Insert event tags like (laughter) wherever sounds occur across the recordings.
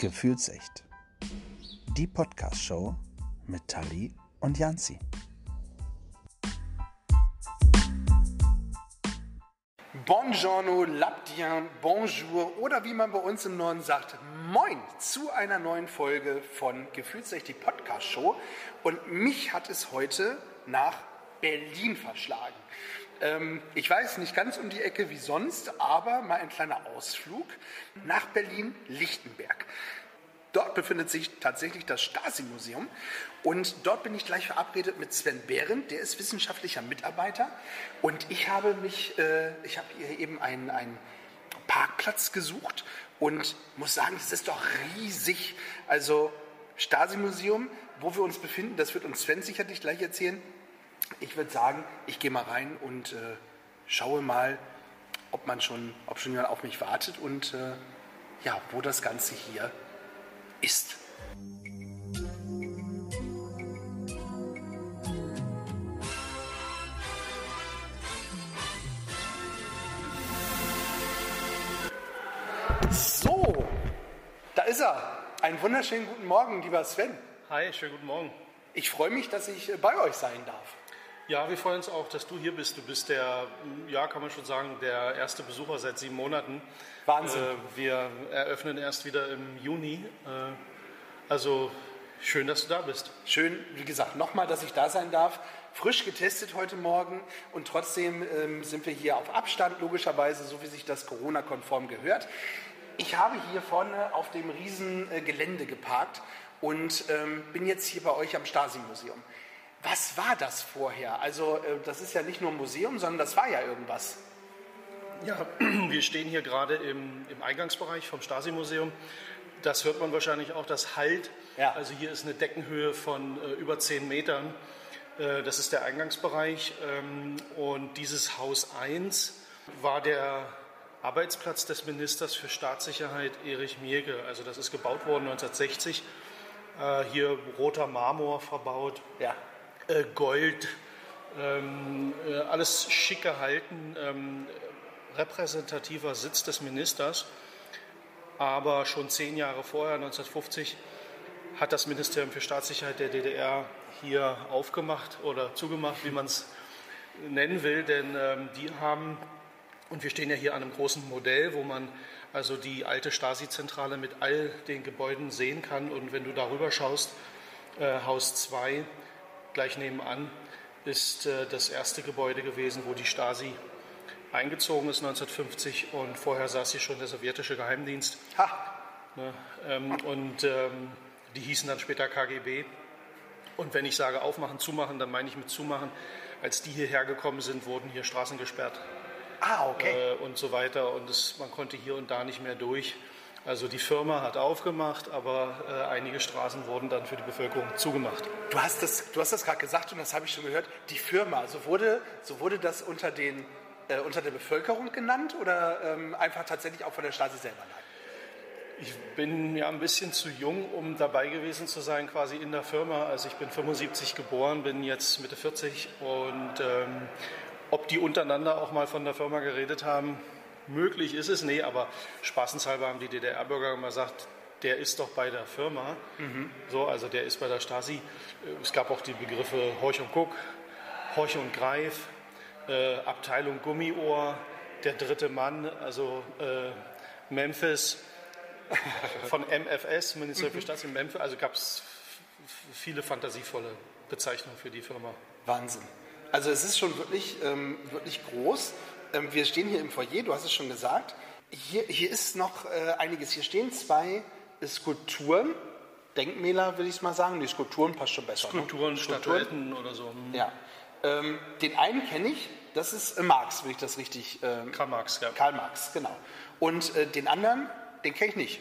Gefühlsecht. Die Podcast-Show mit Tali und Janzi. Buongiorno, Labdien, Bonjour oder wie man bei uns im Norden sagt, Moin zu einer neuen Folge von Gefühlsecht, die Podcast-Show. Und mich hat es heute nach Berlin verschlagen. Ähm, ich weiß nicht ganz um die Ecke wie sonst, aber mal ein kleiner Ausflug nach Berlin-Lichtenberg. Dort befindet sich tatsächlich das Stasi-Museum und dort bin ich gleich verabredet mit Sven Behrendt, der ist wissenschaftlicher Mitarbeiter und ich habe mich, äh, ich habe hier eben einen, einen Parkplatz gesucht und muss sagen, es ist doch riesig. Also Stasi-Museum, wo wir uns befinden, das wird uns Sven sicherlich gleich erzählen. Ich würde sagen, ich gehe mal rein und äh, schaue mal, ob man schon, ob schon jemand auf mich wartet und äh, ja, wo das Ganze hier ist. So, da ist er. Einen wunderschönen guten Morgen, lieber Sven. Hi, schönen guten Morgen. Ich freue mich, dass ich äh, bei euch sein darf. Ja, wir freuen uns auch, dass du hier bist. Du bist der, ja, kann man schon sagen, der erste Besucher seit sieben Monaten. Wahnsinn. Äh, wir eröffnen erst wieder im Juni. Äh, also schön, dass du da bist. Schön, wie gesagt, nochmal, dass ich da sein darf. Frisch getestet heute Morgen und trotzdem ähm, sind wir hier auf Abstand, logischerweise, so wie sich das Corona-konform gehört. Ich habe hier vorne auf dem riesen äh, Gelände geparkt und ähm, bin jetzt hier bei euch am Stasi-Museum. Was war das vorher? Also äh, das ist ja nicht nur ein Museum, sondern das war ja irgendwas. Ja, (clears throat) wir stehen hier gerade im, im Eingangsbereich vom Stasi-Museum. Das hört man wahrscheinlich auch, das Halt. Ja. Also hier ist eine Deckenhöhe von äh, über 10 Metern. Äh, das ist der Eingangsbereich. Ähm, und dieses Haus 1 war der Arbeitsplatz des Ministers für Staatssicherheit Erich Mierke. Also das ist gebaut worden 1960. Äh, hier roter Marmor verbaut, Ja. Äh, Gold, ähm, äh, alles schick gehalten, ähm, repräsentativer Sitz des Ministers. Aber schon zehn Jahre vorher, 1950, hat das Ministerium für Staatssicherheit der DDR hier aufgemacht oder zugemacht, wie man es nennen will, denn ähm, die haben, und wir stehen ja hier an einem großen Modell, wo man also die alte Stasi-Zentrale mit all den Gebäuden sehen kann. Und wenn du darüber schaust, äh, Haus 2, gleich nebenan, ist äh, das erste Gebäude gewesen, wo die Stasi eingezogen ist 1950 und vorher saß hier schon der sowjetische Geheimdienst. Ha, Ne? Ähm, und ähm, die hießen dann später KGB. Und wenn ich sage aufmachen, zumachen, dann meine ich mit zumachen. Als die hierher gekommen sind, wurden hier Straßen gesperrt ah, okay. äh, und so weiter. Und es, man konnte hier und da nicht mehr durch. Also die Firma hat aufgemacht, aber äh, einige Straßen wurden dann für die Bevölkerung zugemacht. Du hast das, du hast das gerade gesagt und das habe ich schon gehört. Die Firma, so wurde, so wurde das unter, den, äh, unter der Bevölkerung genannt oder ähm, einfach tatsächlich auch von der Stasi selber? Nein. Ich bin ja ein bisschen zu jung, um dabei gewesen zu sein, quasi in der Firma. Also ich bin 75 geboren, bin jetzt Mitte 40 und ähm, ob die untereinander auch mal von der Firma geredet haben, möglich ist es, nee, aber spaßenshalber haben die DDR-Bürger immer gesagt, der ist doch bei der Firma, so, also der ist bei der Stasi. Es gab auch die Begriffe Horch und Guck, Horch und Greif, äh, Abteilung Gummiohr, der dritte Mann, also äh, Memphis (laughs) von MFS, Ministerium für Staats in Memphis, also gab es viele fantasievolle Bezeichnungen für die Firma. Wahnsinn. Also es ist schon wirklich, ähm, wirklich groß. Ähm, wir stehen hier im Foyer, du hast es schon gesagt. Hier, hier ist noch äh, einiges. Hier stehen zwei Skulpturen, Denkmäler, würde ich mal sagen. Die Skulpturen passt schon besser. Kulturen, ne? Statuetten oder so. Hm. Ja. Ähm, den einen kenne ich, das ist äh, Marx, wenn ich das richtig. Ähm, Karl Marx, ja. Karl Marx, genau. Und äh, den anderen, den kenne ich nicht.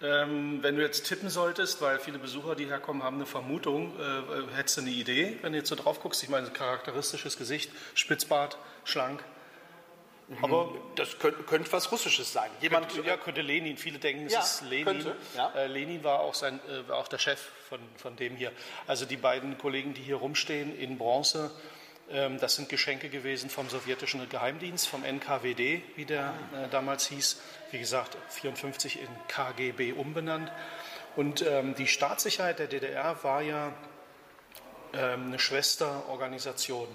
Ähm, wenn du jetzt tippen solltest, weil viele Besucher, die herkommen, haben eine Vermutung, äh, hättest du eine Idee, wenn du jetzt so drauf guckst? Ich meine, charakteristisches Gesicht, Spitzbart, schlank. Aber Das könnte, könnte was Russisches sein. Jemand, könnte, ja, könnte Lenin. Viele denken, es Ja, ist Lenin. ja. Äh, Lenin war auch, sein, äh, war auch der Chef von, von dem hier. Also die beiden Kollegen, die hier rumstehen in Bronze, Ähm, das sind Geschenke gewesen vom sowjetischen Geheimdienst, vom NKWD, wie der äh, damals hieß. Wie gesagt, 1954 in KGB umbenannt. Und ähm, die Staatssicherheit der DDR war ja ähm, eine Schwesterorganisation,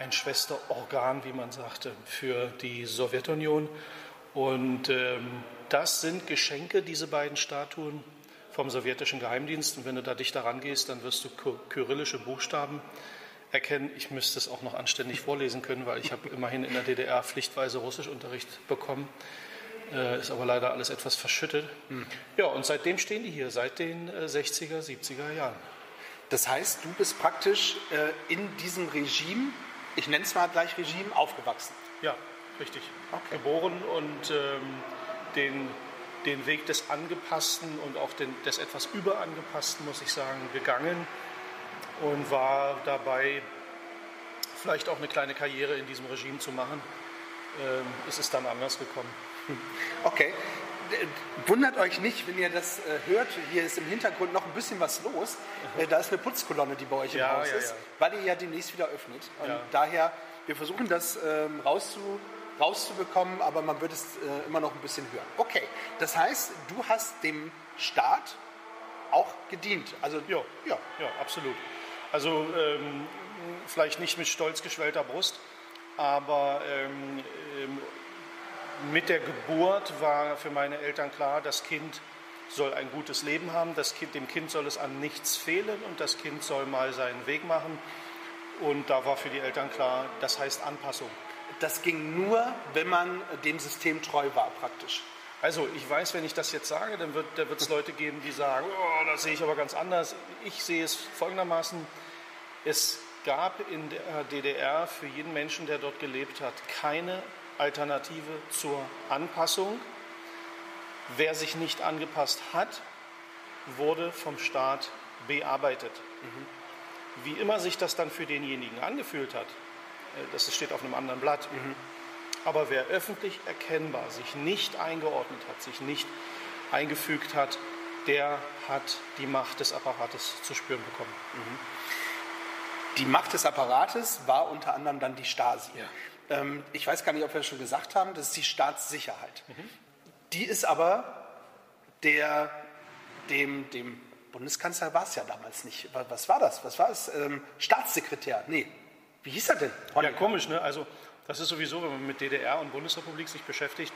ein Schwesterorgan, wie man sagte, für die Sowjetunion. Und ähm, das sind Geschenke, diese beiden Statuen vom sowjetischen Geheimdienst. Und wenn du da dichter rangehst, dann wirst du kyrillische Buchstaben erkennen. Ich müsste es auch noch anständig vorlesen können, weil ich habe immerhin in der DDR pflichtweise Russischunterricht bekommen. Äh, ist aber leider alles etwas verschüttet. Hm. Ja, und seitdem stehen die hier, seit den äh, 60er, 70er Jahren. Das heißt, du bist praktisch äh, in diesem Regime, ich nenne es mal gleich Regime, aufgewachsen. Ja, richtig. Okay. Geboren und ähm, den, den Weg des Angepassten und auch den, des etwas Überangepassten, muss ich sagen, gegangen und war dabei, vielleicht auch eine kleine Karriere in diesem Regime zu machen. Ähm, ist es dann anders gekommen. Okay. Wundert euch nicht, wenn ihr das äh, hört. Hier ist im Hintergrund noch ein bisschen was los. Äh, da ist eine Putzkolonne, die bei euch im ja, Haus ja, ist, ja. weil ihr ja demnächst wieder öffnet. Und daher, wir versuchen das ähm, rauszu, rauszubekommen, aber man wird es äh, immer noch ein bisschen hören. Okay, das heißt, du hast dem Staat auch gedient. Also, ja, ja. ja absolut. Also ähm, vielleicht nicht mit stolz geschwellter Brust, aber ähm, ähm, mit der Geburt war für meine Eltern klar, das Kind soll ein gutes Leben haben, das kind, dem Kind soll es an nichts fehlen und das Kind soll mal seinen Weg machen. Und da war für die Eltern klar, das heißt Anpassung. Das ging nur, wenn man dem System treu war, praktisch. Also ich weiß, wenn ich das jetzt sage, dann wird es Leute geben, die sagen, oh, das sehe ich aber ganz anders. Ich sehe es folgendermaßen, es gab in der DDR für jeden Menschen, der dort gelebt hat, keine Alternative zur Anpassung. Wer sich nicht angepasst hat, wurde vom Staat bearbeitet. Mhm. Wie immer sich das dann für denjenigen angefühlt hat, äh, das steht auf einem anderen Blatt. Mhm. Aber wer öffentlich erkennbar sich nicht eingeordnet hat, sich nicht eingefügt hat, der hat die Macht des Apparates zu spüren bekommen. Mhm. Die Macht des Apparates war unter anderem dann die Stasi. Ja. Ähm, ich weiß gar nicht, ob wir das schon gesagt haben, das ist die Staatssicherheit. Mhm. Die ist aber der, dem, dem Bundeskanzler war es ja damals nicht. Was war das? Was war es? Ähm, Staatssekretär? Nee. Wie hieß er denn? Ja, komisch, ne? Also das ist sowieso, wenn man mit DDR und Bundesrepublik sich beschäftigt,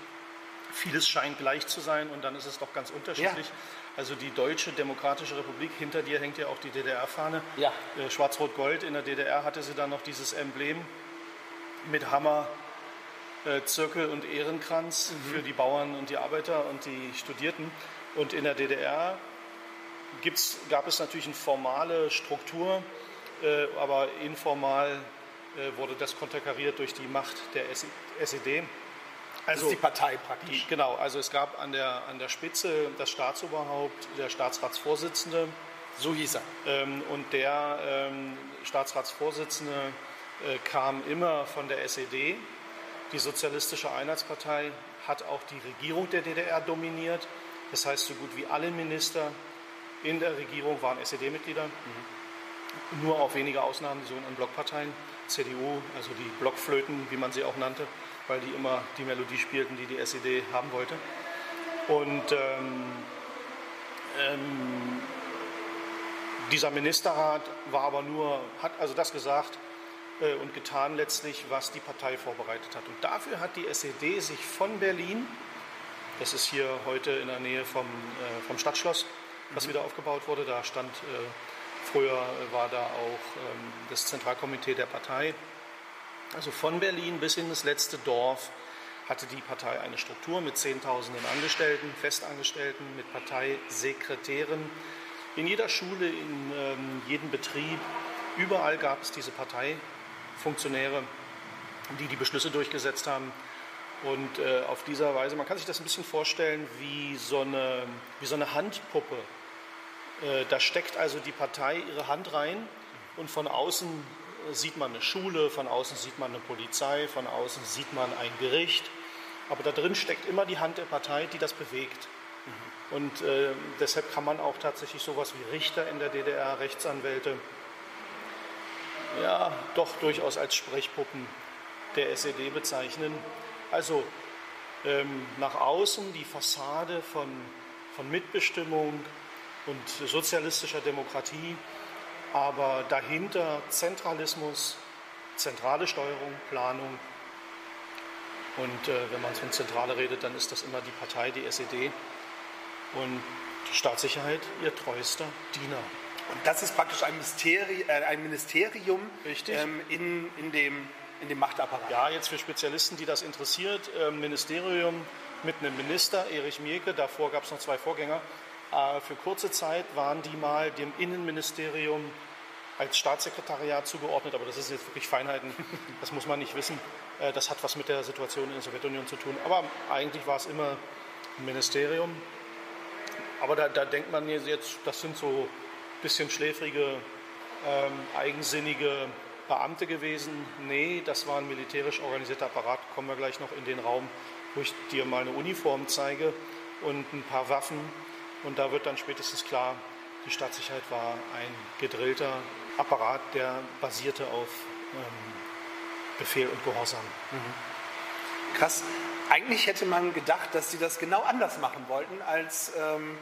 vieles scheint gleich zu sein und dann ist es doch ganz unterschiedlich. Ja. Also die Deutsche Demokratische Republik, hinter dir hängt ja auch die DDR-Fahne. Ja. Äh, Schwarz-Rot-Gold. In der DDR hatte sie dann noch dieses Emblem mit Hammer, äh, Zirkel und Ehrenkranz mhm. für die Bauern und die Arbeiter und die Studierten. Und in der DDR gab es natürlich eine formale Struktur, äh, aber informal äh, wurde das konterkariert durch die Macht der SED. Also, das ist die Partei praktisch. Die, genau, also es gab an der, an der Spitze das Staatsoberhaupt, der Staatsratsvorsitzende. So hieß er. Ähm, und der ähm, Staatsratsvorsitzende kam immer von der SED. Die Sozialistische Einheitspartei hat auch die Regierung der DDR dominiert. Das heißt, so gut wie alle Minister in der Regierung waren SED-Mitglieder. Mhm. Nur auf wenige Ausnahmen, die sogenannten Blockparteien. CDU, also die Blockflöten, wie man sie auch nannte, weil die immer die Melodie spielten, die die SED haben wollte. Und ähm, ähm, dieser Ministerrat war aber nur, hat also das gesagt äh, und getan letztlich, was die Partei vorbereitet hat. Und dafür hat die SED sich von Berlin, das ist hier heute in der Nähe vom, äh, vom Stadtschloss, was mhm. wieder aufgebaut wurde, da stand äh, Früher war da auch ähm, das Zentralkomitee der Partei. Also von Berlin bis in das letzte Dorf hatte die Partei eine Struktur mit Zehntausenden Angestellten, Festangestellten, mit Parteisekretären. In jeder Schule, in ähm, jedem Betrieb, überall gab es diese Parteifunktionäre, die die Beschlüsse durchgesetzt haben. Und äh, auf dieser Weise, man kann sich das ein bisschen vorstellen wie so eine, wie so eine Handpuppe, äh, da steckt also die Partei ihre Hand rein und von außen äh, sieht man eine Schule, von außen sieht man eine Polizei, von außen sieht man ein Gericht. Aber da drin steckt immer die Hand der Partei, die das bewegt. Mhm. Und äh, deshalb kann man auch tatsächlich sowas wie Richter in der DDR, Rechtsanwälte, ja doch durchaus als Sprechpuppen der SED bezeichnen. Also ähm, nach außen die Fassade von, von Mitbestimmung und sozialistischer Demokratie, aber dahinter Zentralismus, zentrale Steuerung, Planung. Und äh, wenn man von Zentrale redet, dann ist das immer die Partei, die SED. Und die Staatssicherheit ihr treuester Diener. Und das ist praktisch ein, Mysteri äh, ein Ministerium ähm, in, in, dem, in dem Machtapparat. Ja, jetzt für Spezialisten, die das interessiert, äh, Ministerium mit einem Minister, Erich Mielke, davor gab es noch zwei Vorgänger. Äh, für kurze Zeit waren die mal dem Innenministerium als Staatssekretariat zugeordnet, aber das ist jetzt wirklich Feinheiten, (laughs) das muss man nicht wissen. Äh, das hat was mit der Situation in der Sowjetunion zu tun. Aber eigentlich war es immer ein Ministerium. Aber da, da denkt man jetzt, das sind so bisschen schläfrige, ähm, eigensinnige Beamte gewesen. Nee, das war ein militärisch organisierter Apparat. Kommen wir gleich noch in den Raum, wo ich dir mal eine Uniform zeige und ein paar Waffen. Und da wird dann spätestens klar, die Staatssicherheit war ein gedrillter Apparat, der basierte auf ähm, Befehl und Gehorsam. Mhm. Krass. Eigentlich hätte man gedacht, dass sie das genau anders machen wollten als ähm,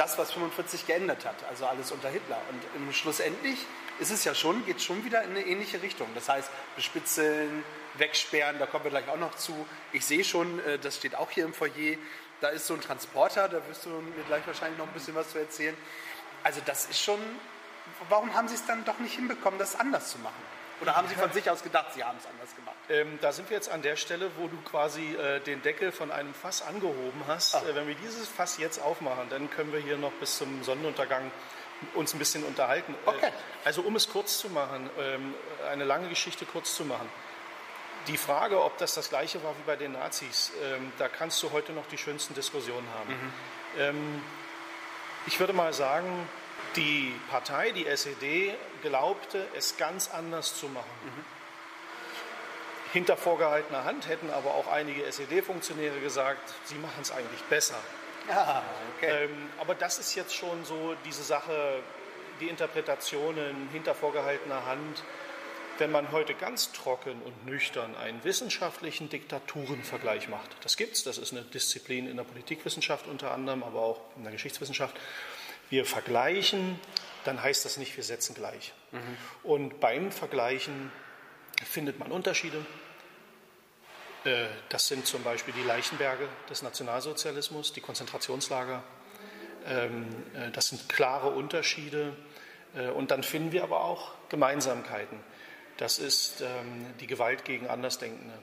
das, was 45 geändert hat, also alles unter Hitler. Und schlussendlich ist es ja schon, geht schon wieder in eine ähnliche Richtung. Das heißt, bespitzeln, wegsperren, da kommen wir gleich auch noch zu. Ich sehe schon, äh, das steht auch hier im Foyer, da ist so ein Transporter, da wirst du mir gleich wahrscheinlich noch ein bisschen was zu erzählen. Also das ist schon, warum haben sie es dann doch nicht hinbekommen, das anders zu machen? Oder haben Sie von sich aus gedacht, Sie haben es anders gemacht? Ähm, da sind wir jetzt an der Stelle, wo du quasi äh, den Deckel von einem Fass angehoben hast. Äh, wenn wir dieses Fass jetzt aufmachen, dann können wir hier noch bis zum Sonnenuntergang uns ein bisschen unterhalten. Äh, okay. Äh, also um es kurz zu machen, ähm, eine lange Geschichte kurz zu machen. Die Frage, ob das das gleiche war wie bei den Nazis, ähm, da kannst du heute noch die schönsten Diskussionen haben. Mhm. Ähm, ich würde mal sagen, die Partei, die SED, glaubte, es ganz anders zu machen. Mhm. Hinter vorgehaltener Hand hätten aber auch einige SED-Funktionäre gesagt, sie machen es eigentlich besser. Ah, okay. ähm, aber das ist jetzt schon so diese Sache, die Interpretationen hinter vorgehaltener Hand. Wenn man heute ganz trocken und nüchtern einen wissenschaftlichen Diktaturenvergleich macht, das gibt es, das ist eine Disziplin in der Politikwissenschaft unter anderem, aber auch in der Geschichtswissenschaft, wir vergleichen, dann heißt das nicht, wir setzen gleich. Mhm. Und beim Vergleichen findet man Unterschiede. Äh, das sind zum Beispiel die Leichenberge des Nationalsozialismus, die Konzentrationslager. Ähm, äh, das sind klare Unterschiede. Äh, und dann finden wir aber auch Gemeinsamkeiten. Das ist ähm, die Gewalt gegen Andersdenkende.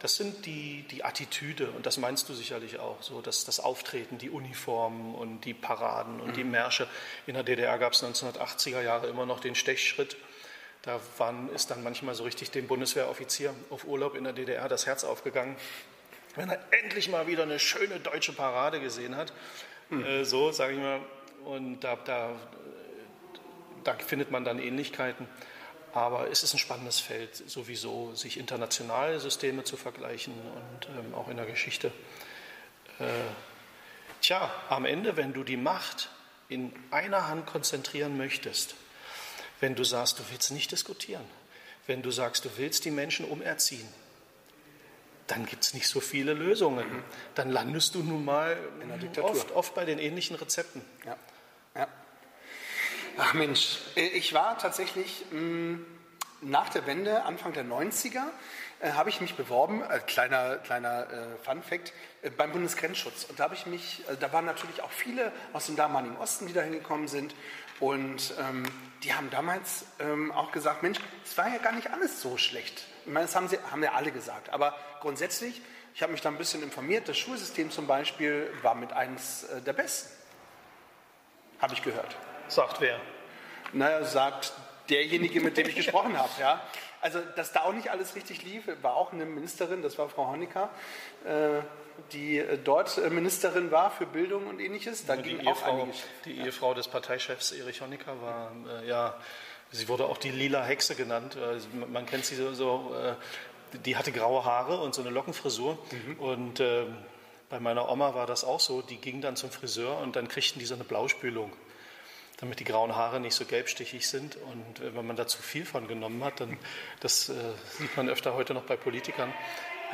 Das sind die, die Attitüde, und das meinst du sicherlich auch, so dass das Auftreten, die Uniformen und die Paraden und mhm. die Märsche. In der DDR gab es 1980er Jahre immer noch den Stechschritt. Da waren, ist dann manchmal so richtig dem Bundeswehroffizier auf Urlaub in der DDR das Herz aufgegangen, wenn er endlich mal wieder eine schöne deutsche Parade gesehen hat. Mhm. Äh, so, sage ich mal. Und da, da, da findet man dann Ähnlichkeiten. Aber es ist ein spannendes Feld sowieso, sich internationale Systeme zu vergleichen und ähm, auch in der Geschichte. Äh, tja, am Ende, wenn du die Macht in einer Hand konzentrieren möchtest, wenn du sagst, du willst nicht diskutieren, wenn du sagst, du willst die Menschen umerziehen, dann gibt es nicht so viele Lösungen. Dann landest du nun mal oft, oft bei den ähnlichen Rezepten. Ja. ja. Ach Mensch, äh, ich war tatsächlich mh, mm, nach der Wende, Anfang der 90er, äh, habe ich mich beworben, äh, kleiner, kleiner äh, Fun Fact, beim Bundesgrenzschutz. Und da habe ich mich, da waren natürlich auch viele aus dem damaligen Osten, die da hingekommen sind. Und ähm, die haben damals ähm, auch gesagt, Mensch, es war ja gar nicht alles so schlecht. Ich meine, das haben, sie, haben ja alle gesagt. Aber grundsätzlich, ich habe mich da ein bisschen informiert, das Schulsystem zum Beispiel war mit eines der besten. Habe ich gehört. Sagt wer? Naja, sagt derjenige, mit dem ich gesprochen habe. Ja. Also, dass da auch nicht alles richtig lief, war auch eine Ministerin, das war Frau Honecker, äh, die äh, dort äh, Ministerin war für Bildung und ähnliches. Da ja, ging die auch Ehefrau, einiges. Die Ehefrau des Parteichefs Erich Honecker war, ja, sie wurde auch die lila Hexe genannt. man kennt sie so, so die hatte graue Haare und so eine Lockenfrisur. Mhm. Und äh, bei meiner Oma war das auch so. Die ging dann zum Friseur und dann kriegten die so eine Blauspülung. Damit die grauen Haare nicht so gelbstichig sind. Und äh, wenn man da zu viel von genommen hat, dann das äh, sieht man öfter heute noch bei Politikern,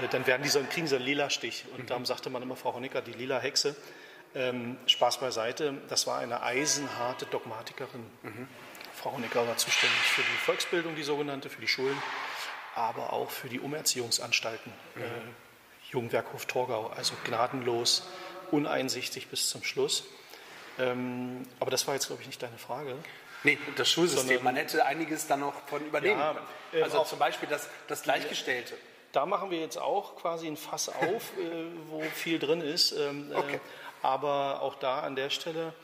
äh, dann werden die so, kriegen sie einen lila Stich. Und mhm. darum sagte man immer, Frau Honecker, die lila Hexe. Ähm, Spaß beiseite, das war eine eisenharte Dogmatikerin. Mhm. Frau Honecker war zuständig für die Volksbildung, die sogenannte, für die Schulen, aber auch für die Umerziehungsanstalten. Mhm. Äh, Jungwerkhof Torgau, also gnadenlos, uneinsichtig bis zum Schluss. Ähm, aber das war jetzt, glaube ich, nicht deine Frage. Nee, das Schulsystem. Sondern, Man hätte einiges da noch von übernehmen ja, können. Äh, also auch, zum Beispiel das, das Gleichgestellte. Da machen wir jetzt auch quasi ein Fass auf, (laughs) äh, wo viel drin ist. Ähm, äh, okay. aber auch da an der Stelle,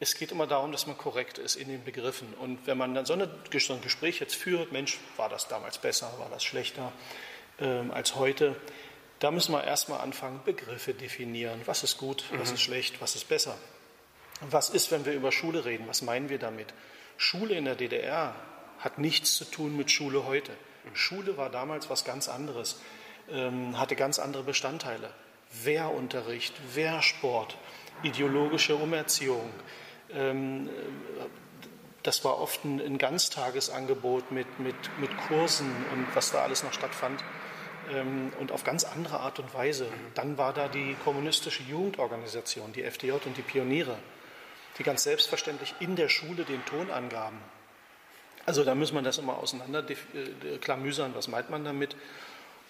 es geht immer darum, dass man korrekt ist in den Begriffen. Und wenn man dann so, eine, so ein Gespräch jetzt führt, Mensch, war das damals besser, war das schlechter ähm, als heute, da müssen wir erstmal anfangen, Begriffe definieren. Was ist gut, was mhm. ist schlecht, was ist besser. Was ist, wenn wir über Schule reden? Was meinen wir damit? Schule in der DDR hat nichts zu tun mit Schule heute. Schule war damals was ganz anderes, ähm, hatte ganz andere Bestandteile. Wehrunterricht, Wehrsport, ideologische Umerziehung. Ähm, das war oft ein, Ganztagesangebot mit, mit, mit Kursen und was da alles noch stattfand ähm, und auf ganz andere Art und Weise. Dann war da die kommunistische Jugendorganisation, die FDJ und die Pioniere die ganz selbstverständlich in der Schule den Ton angaben. Also da muss man das immer auseinander äh, klamüsern, was meint man damit.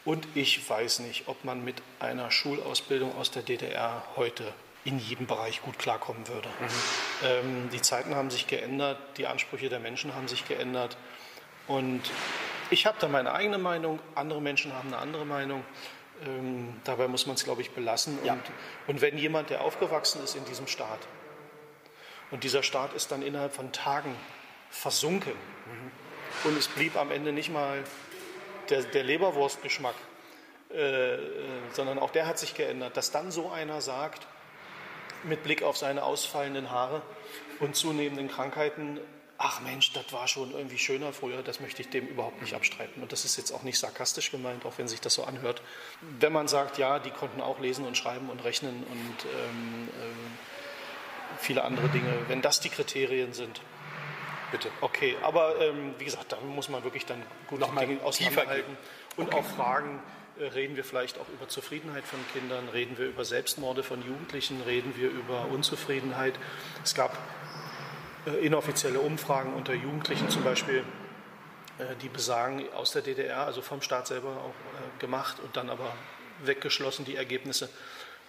Und ich weiß nicht, ob man mit einer Schulausbildung aus der DDR heute in jedem Bereich gut klarkommen würde. Mhm. Ähm, die Zeiten haben sich geändert, die Ansprüche der Menschen haben sich geändert. Und ich habe da meine eigene Meinung, andere Menschen haben eine andere Meinung. Ähm, dabei muss man es, glaube ich, belassen. Ja. Und, und wenn jemand, der aufgewachsen ist in diesem Staat, und dieser Staat ist dann innerhalb von Tagen versunken. Und es blieb am Ende nicht mal der, der Leberwurstgeschmack, äh, äh, sondern auch der hat sich geändert. Dass dann so einer sagt, mit Blick auf seine ausfallenden Haare und zunehmenden Krankheiten, ach Mensch, das war schon irgendwie schöner früher, das möchte ich dem überhaupt nicht abstreiten. Und das ist jetzt auch nicht sarkastisch gemeint, auch wenn sich das so anhört. Wenn man sagt, ja, die konnten auch lesen und schreiben und rechnen und ähm, ähm, viele andere Dinge, wenn das die Kriterien sind. Bitte. Okay, aber ähm, wie gesagt, da muss man wirklich dann gut Noch Dinge auseinanderhalten und okay. auch fragen, äh, reden wir vielleicht auch über Zufriedenheit von Kindern, reden wir über Selbstmorde von Jugendlichen, reden wir über Unzufriedenheit. Es gab äh, inoffizielle Umfragen unter Jugendlichen zum Beispiel, äh, die besagen aus der DDR, also vom Staat selber auch äh, gemacht und dann aber weggeschlossen die Ergebnisse,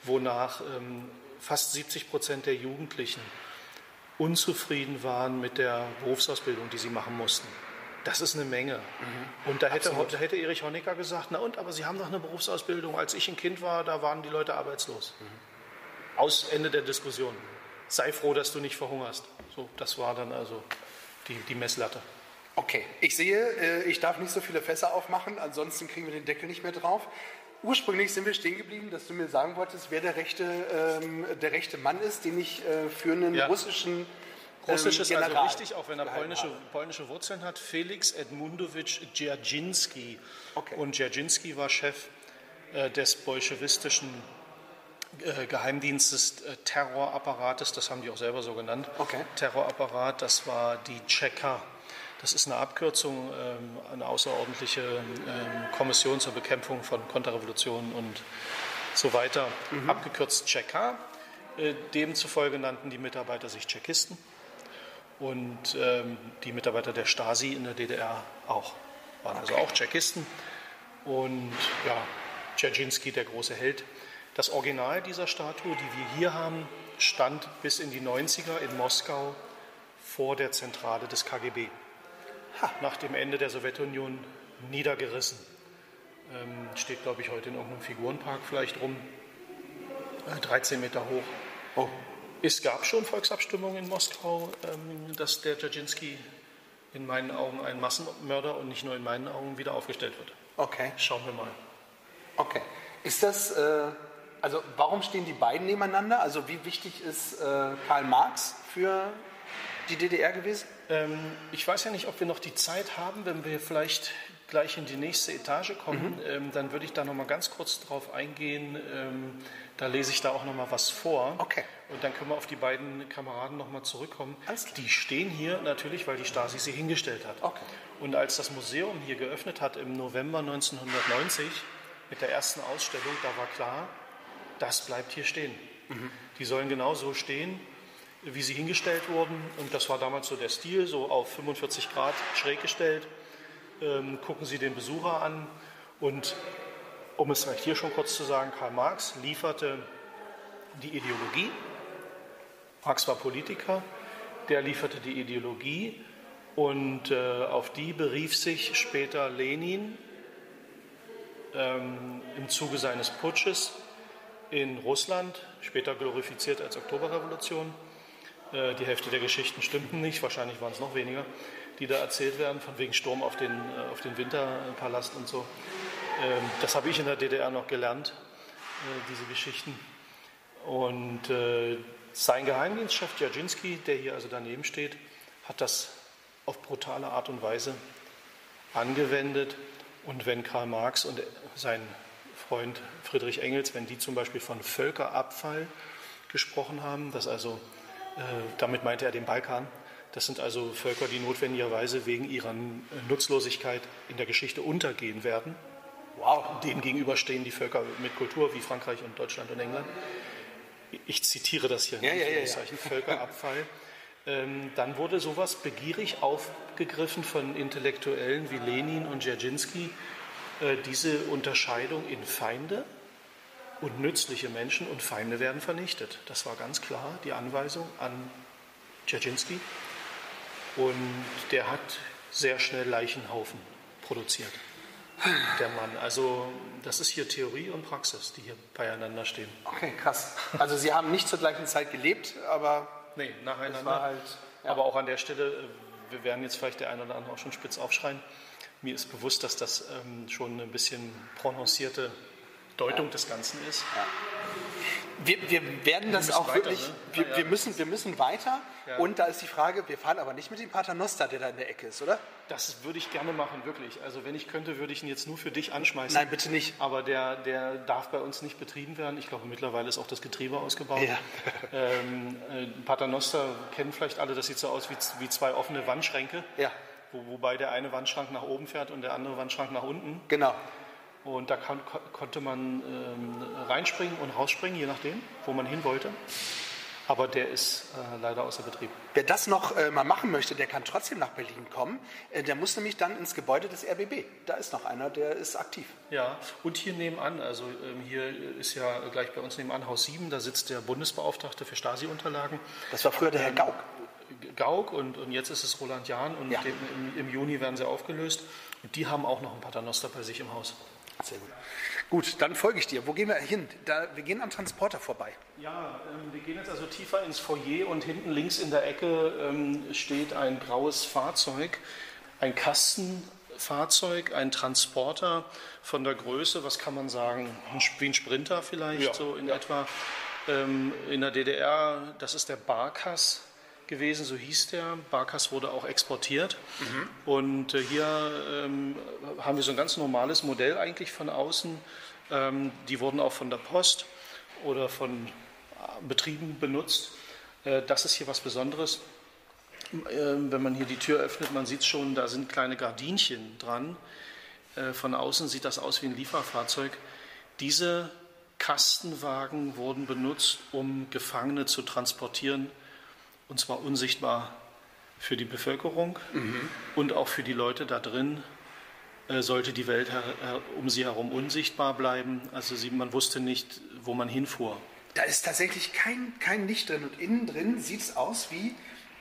wonach ähm, fast 70 Prozent der Jugendlichen unzufrieden waren mit der Berufsausbildung, die sie machen mussten. Das ist eine Menge. Mhm. Und da hätte, da hätte, Erich Honecker gesagt, na und, aber Sie haben doch eine Berufsausbildung. Als ich ein Kind war, da waren die Leute arbeitslos. Mhm. Aus Ende der Diskussion. Sei froh, dass du nicht verhungerst. So, das war dann also die, die Messlatte. Okay, ich sehe, äh, ich darf nicht so viele Fässer aufmachen, ansonsten kriegen wir den Deckel nicht mehr drauf. Ursprünglich sind wir stehen geblieben, dass du mir sagen wolltest, wer der rechte, ähm, der rechte Mann ist, den ich äh, für einen ja. russischen Russisch ähm, ist also richtig, auch wenn er polnische, polnische, Wurzeln hat. Felix Edmundowitsch Dzerzhinsky. Okay. Und Dzerzhinsky war Chef äh, des bolschewistischen äh, Geheimdienstes äh, Terrorapparates, das haben die auch selber so genannt. Okay. Terrorapparat, das war die Tscheka. Das ist eine Abkürzung, ähm, eine außerordentliche ähm, Kommission zur Bekämpfung von Konterrevolutionen und so weiter, mhm. abgekürzt Tscheka. Äh, demzufolge nannten die Mitarbeiter sich Tschechisten und ähm, die Mitarbeiter der Stasi in der DDR auch. Waren also auch Tschechisten. Und ja, Dzerzhinsky, der große Held. Das Original dieser Statue, die wir hier haben, stand bis in die 90er in Moskau vor der Zentrale des KGB nach dem Ende der Sowjetunion niedergerissen. Ähm, steht, glaube ich, heute in irgendeinem Figurenpark vielleicht rum, äh, 13 Meter hoch. Oh. Es gab schon Volksabstimmungen in Moskau, ähm, dass der Dzerzhinsky in meinen Augen ein Massenmörder und nicht nur in meinen Augen wieder aufgestellt wird. Okay. Schauen wir mal. Okay. Ist das, äh, also warum stehen die beiden nebeneinander? Also wie wichtig ist äh, Karl Marx für die DDR gewesen? Ähm, ich weiß ja nicht, ob wir noch die Zeit haben, wenn wir vielleicht gleich in die nächste Etage kommen, mhm. ähm, dann würde ich da noch mal ganz kurz drauf eingehen. Ähm, da lese ich da auch noch mal was vor. Okay. Und dann können wir auf die beiden Kameraden noch mal zurückkommen. Die stehen hier natürlich, weil die Stasi sie hingestellt hat. Okay. Und als das Museum hier geöffnet hat im November 1990 mit der ersten Ausstellung, da war klar, das bleibt hier stehen. Mhm. Die sollen genau so stehen, wie sie hingestellt wurden. Und das war damals so der Stil, so auf 45 Grad schräg gestellt. Ähm, gucken Sie den Besucher an. Und um es hier schon kurz zu sagen, Karl Marx lieferte die Ideologie. Marx war Politiker, der lieferte die Ideologie und äh, auf die berief sich später Lenin ähm, im Zuge seines Putsches in Russland, später glorifiziert als Oktoberrevolution. Äh, die Hälfte der Geschichten stimmten nicht, wahrscheinlich waren es noch weniger, die da erzählt werden, von wegen Sturm auf den, äh, auf den Winterpalast und so. Ähm, das habe ich in der DDR noch gelernt, äh, diese Geschichten. Und sein Geheimdienstchef Djarzhinsky, der hier also daneben steht, hat das auf brutale Art und Weise angewendet. Und wenn Karl Marx und sein Freund Friedrich Engels, wenn die zum Beispiel von Völkerabfall gesprochen haben, das also, damit meinte er den Balkan, das sind also Völker, die notwendigerweise wegen ihrer Nutzlosigkeit in der Geschichte untergehen werden. Wow. Denen gegenüber stehen die Völker mit Kultur wie Frankreich und Deutschland und England. Ich zitiere das hier, ja, ja, ja, ja. Völkerabfall. (laughs) ähm, dann wurde sowas begierig aufgegriffen von Intellektuellen wie Lenin und Dzerzhinsky, äh, diese Unterscheidung in Feinde und nützliche Menschen und Feinde werden vernichtet. Das war ganz klar die Anweisung an Dzerzhinsky. Und der hat sehr schnell Leichenhaufen produziert. Der Mann. Also das ist hier Theorie und Praxis, die hier beieinander stehen. Okay, krass. Also Sie haben nicht zur gleichen Zeit gelebt, aber nee, nacheinander. Halt, ja. Aber auch an der Stelle, äh, wir werden jetzt vielleicht der eine oder andere auch schon spitz aufschreien. Mir ist bewusst, dass das ähm, schon ein bisschen prononcierte Deutung ja. des Ganzen ist. Ja. Wir, wir, werden das auch weiter, wirklich, ne? wir, ja, wir, müssen, wir müssen weiter. Und da ist die Frage, wir fahren aber nicht mit dem Paternoster, der da in der Ecke ist, oder? Das würde ich gerne machen, wirklich. Also wenn ich könnte, würde ich ihn jetzt nur für dich anschmeißen. Nein, bitte nicht. Aber der, der darf bei uns nicht betrieben werden. Ich glaube, mittlerweile ist auch das Getriebe ausgebaut. Ja. (laughs) Ähm, äh, Paternoster kennen vielleicht alle, das sieht so aus wie, wie zwei offene Wandschränke. Ja wo, wobei der eine Wandschrank nach oben fährt und der andere Wandschrank nach unten. Genau. Und da kann, konnte man ähm, reinspringen und rausspringen, je nachdem, wo man hin wollte. Aber der ist äh, leider außer Betrieb. Wer das noch äh, mal machen möchte, der kann trotzdem nach Berlin kommen. Äh, der muss nämlich dann ins Gebäude des RBB. Da ist noch einer, der ist aktiv. Ja, und hier nebenan, also ähm, hier ist ja gleich bei uns nebenan Haus 7, da sitzt der Bundesbeauftragte für Stasi-Unterlagen. Das war früher der Herr ähm, Gauck. Gauck und, und jetzt ist es Roland Jahn und ja. dem, im, im, Juni werden sie aufgelöst. Und die haben auch noch ein Paternoster bei sich im Haus. Sehr gut. Gut, dann folge ich dir. Wo gehen wir hin? Da, wir gehen am Transporter vorbei. Ja, ähm, wir gehen jetzt also tiefer ins Foyer und hinten links in der Ecke ähm, steht ein graues Fahrzeug, ein Kastenfahrzeug, ein Transporter von der Größe, was kann man sagen, wie ein Sprinter vielleicht, ja. so in ja. etwa. Ähm, in der DDR, das ist der Barkas gewesen, so hieß der. Barkas wurde auch exportiert. Mhm. Und äh, hier ähm, haben wir so ein ganz normales Modell eigentlich von außen. Ähm, die wurden auch von der Post oder von äh, Betrieben benutzt. Äh, das ist hier was Besonderes. Ähm, wenn man hier die Tür öffnet, man sieht schon, da sind kleine Gardinchen dran. Äh, von außen sieht das aus wie ein Lieferfahrzeug. Diese Kastenwagen wurden benutzt, um Gefangene zu transportieren und zwar unsichtbar für die Bevölkerung mhm. und auch für die Leute da drin. Äh, sollte die Welt um sie herum unsichtbar bleiben. Also sie, man wusste nicht, wo man hinfuhr. Da ist tatsächlich kein, kein Licht drin und innen drin sieht es aus wie,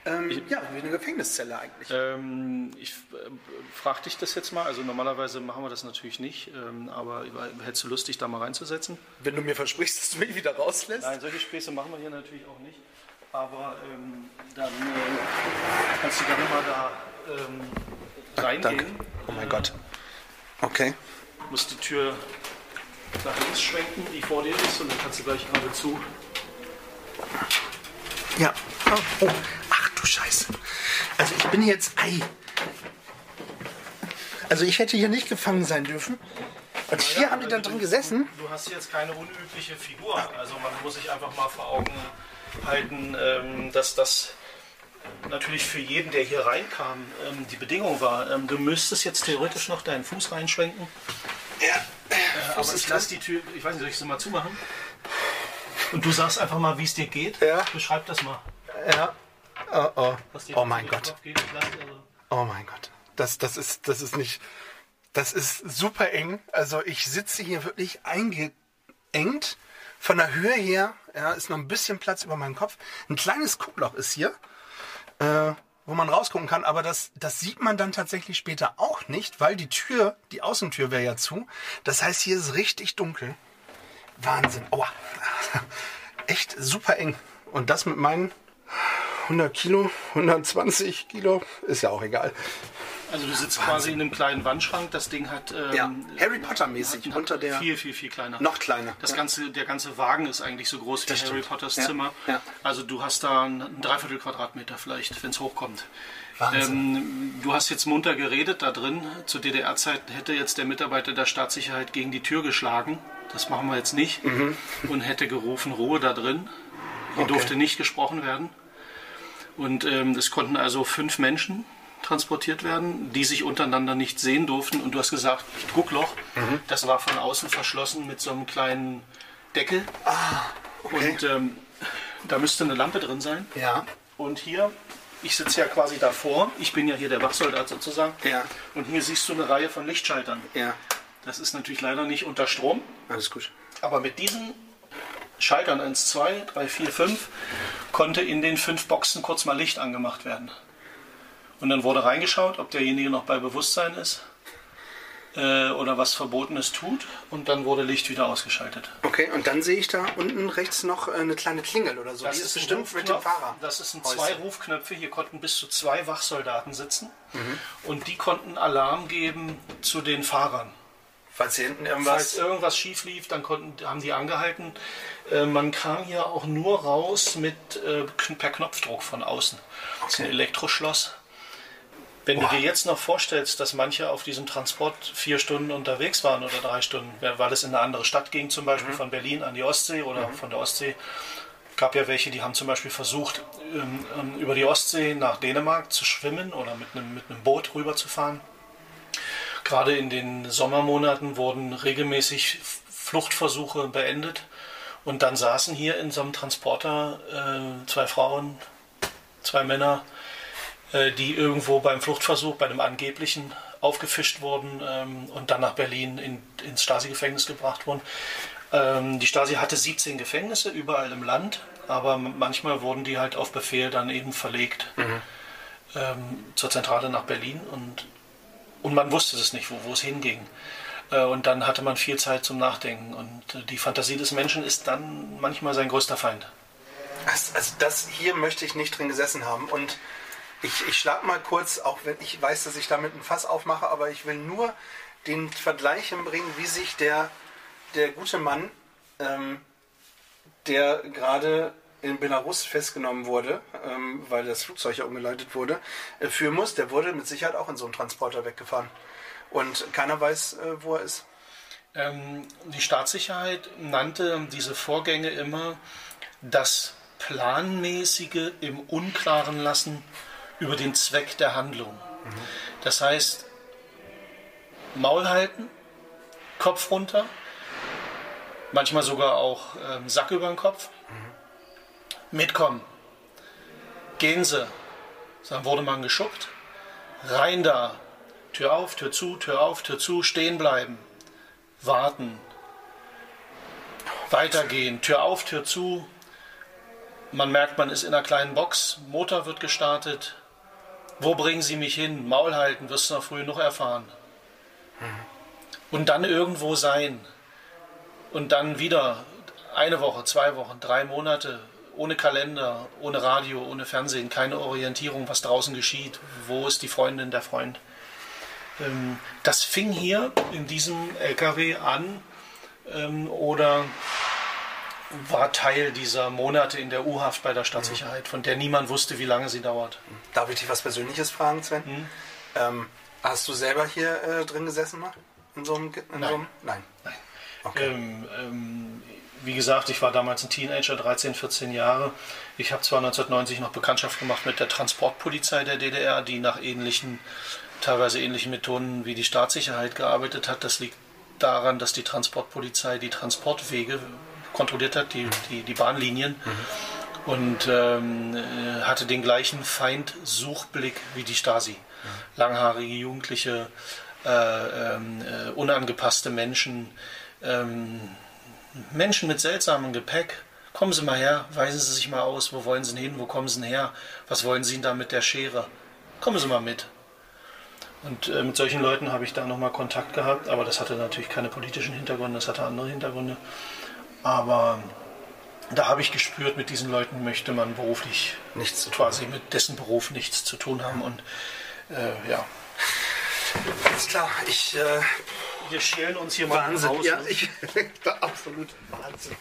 ähm, ich, ja, wie eine Gefängniszelle eigentlich. Ähm, ich äh, frage dich das jetzt mal. Also normalerweise machen wir das natürlich nicht, ähm, aber hättest du Lust, dich da mal reinzusetzen? Wenn du mir versprichst, dass du mich wieder rauslässt? Nein, solche Späße machen wir hier natürlich auch nicht. Aber ähm, dann äh, kannst du gerne mal da ähm, reingehen. Danke. Oh mein äh, Gott. Okay. Du musst die Tür nach links schwenken, die vor dir ist, und dann kannst du gleich geradezu. Ja. Oh, oh. Ach, du Scheiße. Also ich bin jetzt Ei. Also ich hätte hier nicht gefangen sein dürfen. Und hier haben die dann drin gesessen. Du hast jetzt keine unübliche Figur. Also man muss sich einfach mal vor Augen halten, ähm, dass das natürlich für jeden, der hier reinkam, ähm, die Bedingung war. Ähm, du müsstest jetzt theoretisch noch deinen Fuß reinschwenken. Ja. Äh, aber ich lasse die Tür, ich weiß nicht, soll ich sie mal zumachen? Und du sagst einfach mal, wie es dir geht. Ja. Beschreib das mal. Ja. Oh, oh. was dir oh mein Gott. Geht. Also- Oh mein Gott. Das, das, ist, das ist nicht. Das ist super eng. Also ich sitze hier wirklich eingeengt. Von der Höhe her ja, ist noch ein bisschen Platz über meinem Kopf. Ein kleines Guckloch ist hier, äh, wo man rausgucken kann. Aber das, das sieht man dann tatsächlich später auch nicht, weil die Tür, die Außentür wäre ja zu. Das heißt, hier ist richtig dunkel. Wahnsinn. Aua. (laughs) Echt super eng. Und das mit meinen 100 Kilo, 120 Kilo, ist ja auch egal. Also du sitzt quasi in einem kleinen Wandschrank. Das Ding hat ähm, Ja, Harry Potter mäßig unter der viel viel viel kleiner. noch kleiner. Das ja. ganze, der ganze Wagen ist eigentlich so groß wie Das Harry stimmt. Potters Ja, Zimmer. Also du hast da ein, Dreiviertel Quadratmeter vielleicht, wenn es hochkommt. Wahnsinn. Ähm, du hast jetzt munter geredet da drin. Zu DDR-Zeiten hätte jetzt der Mitarbeiter der Staatssicherheit gegen die Tür geschlagen. Das machen wir jetzt nicht. Und hätte gerufen, Ruhe da drin. Hier Mhm. Okay. durfte nicht gesprochen werden. Und ähm, es konnten also fünf Menschen transportiert werden, die sich untereinander nicht sehen durften. Und du hast gesagt, Druckloch, Mhm. das war von außen verschlossen mit so einem kleinen Deckel. Ah, okay. Und ähm, da müsste eine Lampe drin sein. ja, Und hier, ich sitze ja quasi davor, ich bin ja hier der Wachsoldat sozusagen. Ja. Und hier siehst du eine Reihe von Lichtschaltern. ja, Das ist natürlich leider nicht unter Strom, alles gut. aber mit diesen Schaltern 1, 2, 3, 4, 5 konnte in den fünf Boxen kurz mal Licht angemacht werden. Und dann wurde reingeschaut, ob derjenige noch bei Bewusstsein ist äh, oder was Verbotenes tut. Und dann wurde Licht wieder ausgeschaltet. Okay, und dann sehe ich da unten rechts noch äh, eine kleine Klingel oder so. Die ist bestimmt mit dem. Fahrer. Das sind zwei Rufknöpfe. Hier konnten bis zu zwei Wachsoldaten sitzen. Mhm. Und die konnten Alarm geben zu den Fahrern. Falls hier hinten Falls irgendwas. irgendwas schief lief, dann konnten, haben die angehalten. Äh, man kam hier auch nur raus mit äh, per Knopfdruck von außen. Das ist ein Okay. Elektroschloss. Wenn du dir jetzt noch vorstellst, dass manche auf diesem Transport vier Stunden unterwegs waren oder drei Stunden, weil es in eine andere Stadt ging, zum Beispiel von Berlin an die Ostsee oder von der Ostsee, gab ja welche, die haben zum Beispiel versucht, ähm, ähm, über die Ostsee nach Dänemark zu schwimmen oder mit einem, mit einem Boot rüberzufahren. Gerade in den Sommermonaten wurden regelmäßig Fluchtversuche beendet. Und dann saßen hier in so einem Transporter äh, zwei Frauen, zwei Männer, die irgendwo beim Fluchtversuch, bei dem angeblichen, aufgefischt wurden ähm, und dann nach Berlin in, ins Stasi-Gefängnis gebracht wurden. Ähm, die Stasi hatte 17 Gefängnisse überall im Land, aber manchmal wurden die halt auf Befehl dann eben verlegt ähm, zur Zentrale nach Berlin und, und man wusste es nicht, wo, wo es hinging. Äh, Und dann hatte man viel Zeit zum Nachdenken. Und äh, die Fantasie des Menschen ist dann manchmal sein größter Feind. Also, also das hier möchte ich nicht drin gesessen haben. Und ich, ich schlag mal kurz, auch wenn ich weiß, dass ich damit ein Fass aufmache, aber ich will nur den Vergleich hinbringen, wie sich der, der gute Mann, ähm, der gerade in Belarus festgenommen wurde, ähm, weil das Flugzeug ja umgeleitet wurde, äh, führen muss. Der wurde mit Sicherheit auch in so einem Transporter weggefahren. Und keiner weiß, äh, wo er ist. Ähm, die Staatssicherheit nannte diese Vorgänge immer das planmäßige im Unklaren lassen über den Zweck der Handlung. Das heißt, Maul halten, Kopf runter, manchmal sogar auch ähm, Sack über den Kopf, mitkommen, gehen Sie. Dann wurde man geschuckt, rein da, Tür auf, Tür zu, Tür auf, Tür zu, stehen bleiben, warten, weitergehen, Tür auf, Tür zu. Man merkt, man ist in einer kleinen Box, Motor wird gestartet. Wo bringen Sie mich hin? Maul halten, wirst du noch früh noch erfahren. Und dann irgendwo sein. Und dann wieder eine Woche, zwei Wochen, drei Monate ohne Kalender, ohne Radio, ohne Fernsehen, keine Orientierung, was draußen geschieht. Wo ist die Freundin, der Freund? Ähm, Das fing hier in diesem LKW an ähm, oder war Teil dieser Monate in der U-Haft bei der Stadtsicherheit, von der niemand wusste, wie lange sie dauert. Darf ich dich was Persönliches fragen, Sven? Hm? Ähm, hast du selber hier äh, drin gesessen mal? In so einem, in Nein. So einem? Nein. Nein. Okay. Ähm, ähm, wie gesagt, ich war damals ein Teenager, 13, 14 Jahre. Ich habe zwar 1990 noch Bekanntschaft gemacht mit der Transportpolizei der DDR, die nach ähnlichen, teilweise ähnlichen Methoden wie die Staatssicherheit gearbeitet hat. Das liegt daran, dass die Transportpolizei die Transportwege kontrolliert hat, die, die, die Bahnlinien. Und ähm, äh, hatte den gleichen Feindsuchblick wie die Stasi. Langhaarige Jugendliche, äh, ähm, äh, unangepasste Menschen, ähm, Menschen mit seltsamem Gepäck. Kommen Sie mal her, weisen Sie sich mal aus, wo wollen Sie hin, wo kommen Sie her, was wollen Sie denn da mit der Schere? Kommen Sie mal mit. Und äh, mit solchen Leuten habe ich da nochmal Kontakt gehabt, aber das hatte natürlich keine politischen Hintergründe, das hatte andere Hintergründe. Aber da habe ich gespürt, mit diesen Leuten möchte man beruflich Nichts zu tun. quasi mit dessen Beruf nichts zu tun haben. Und äh, ja, Alles klar. Ich. Äh, wir schälen uns hier mal Wahnsinn. raus. ja, ne? ich. (laughs) absolut Wahnsinn.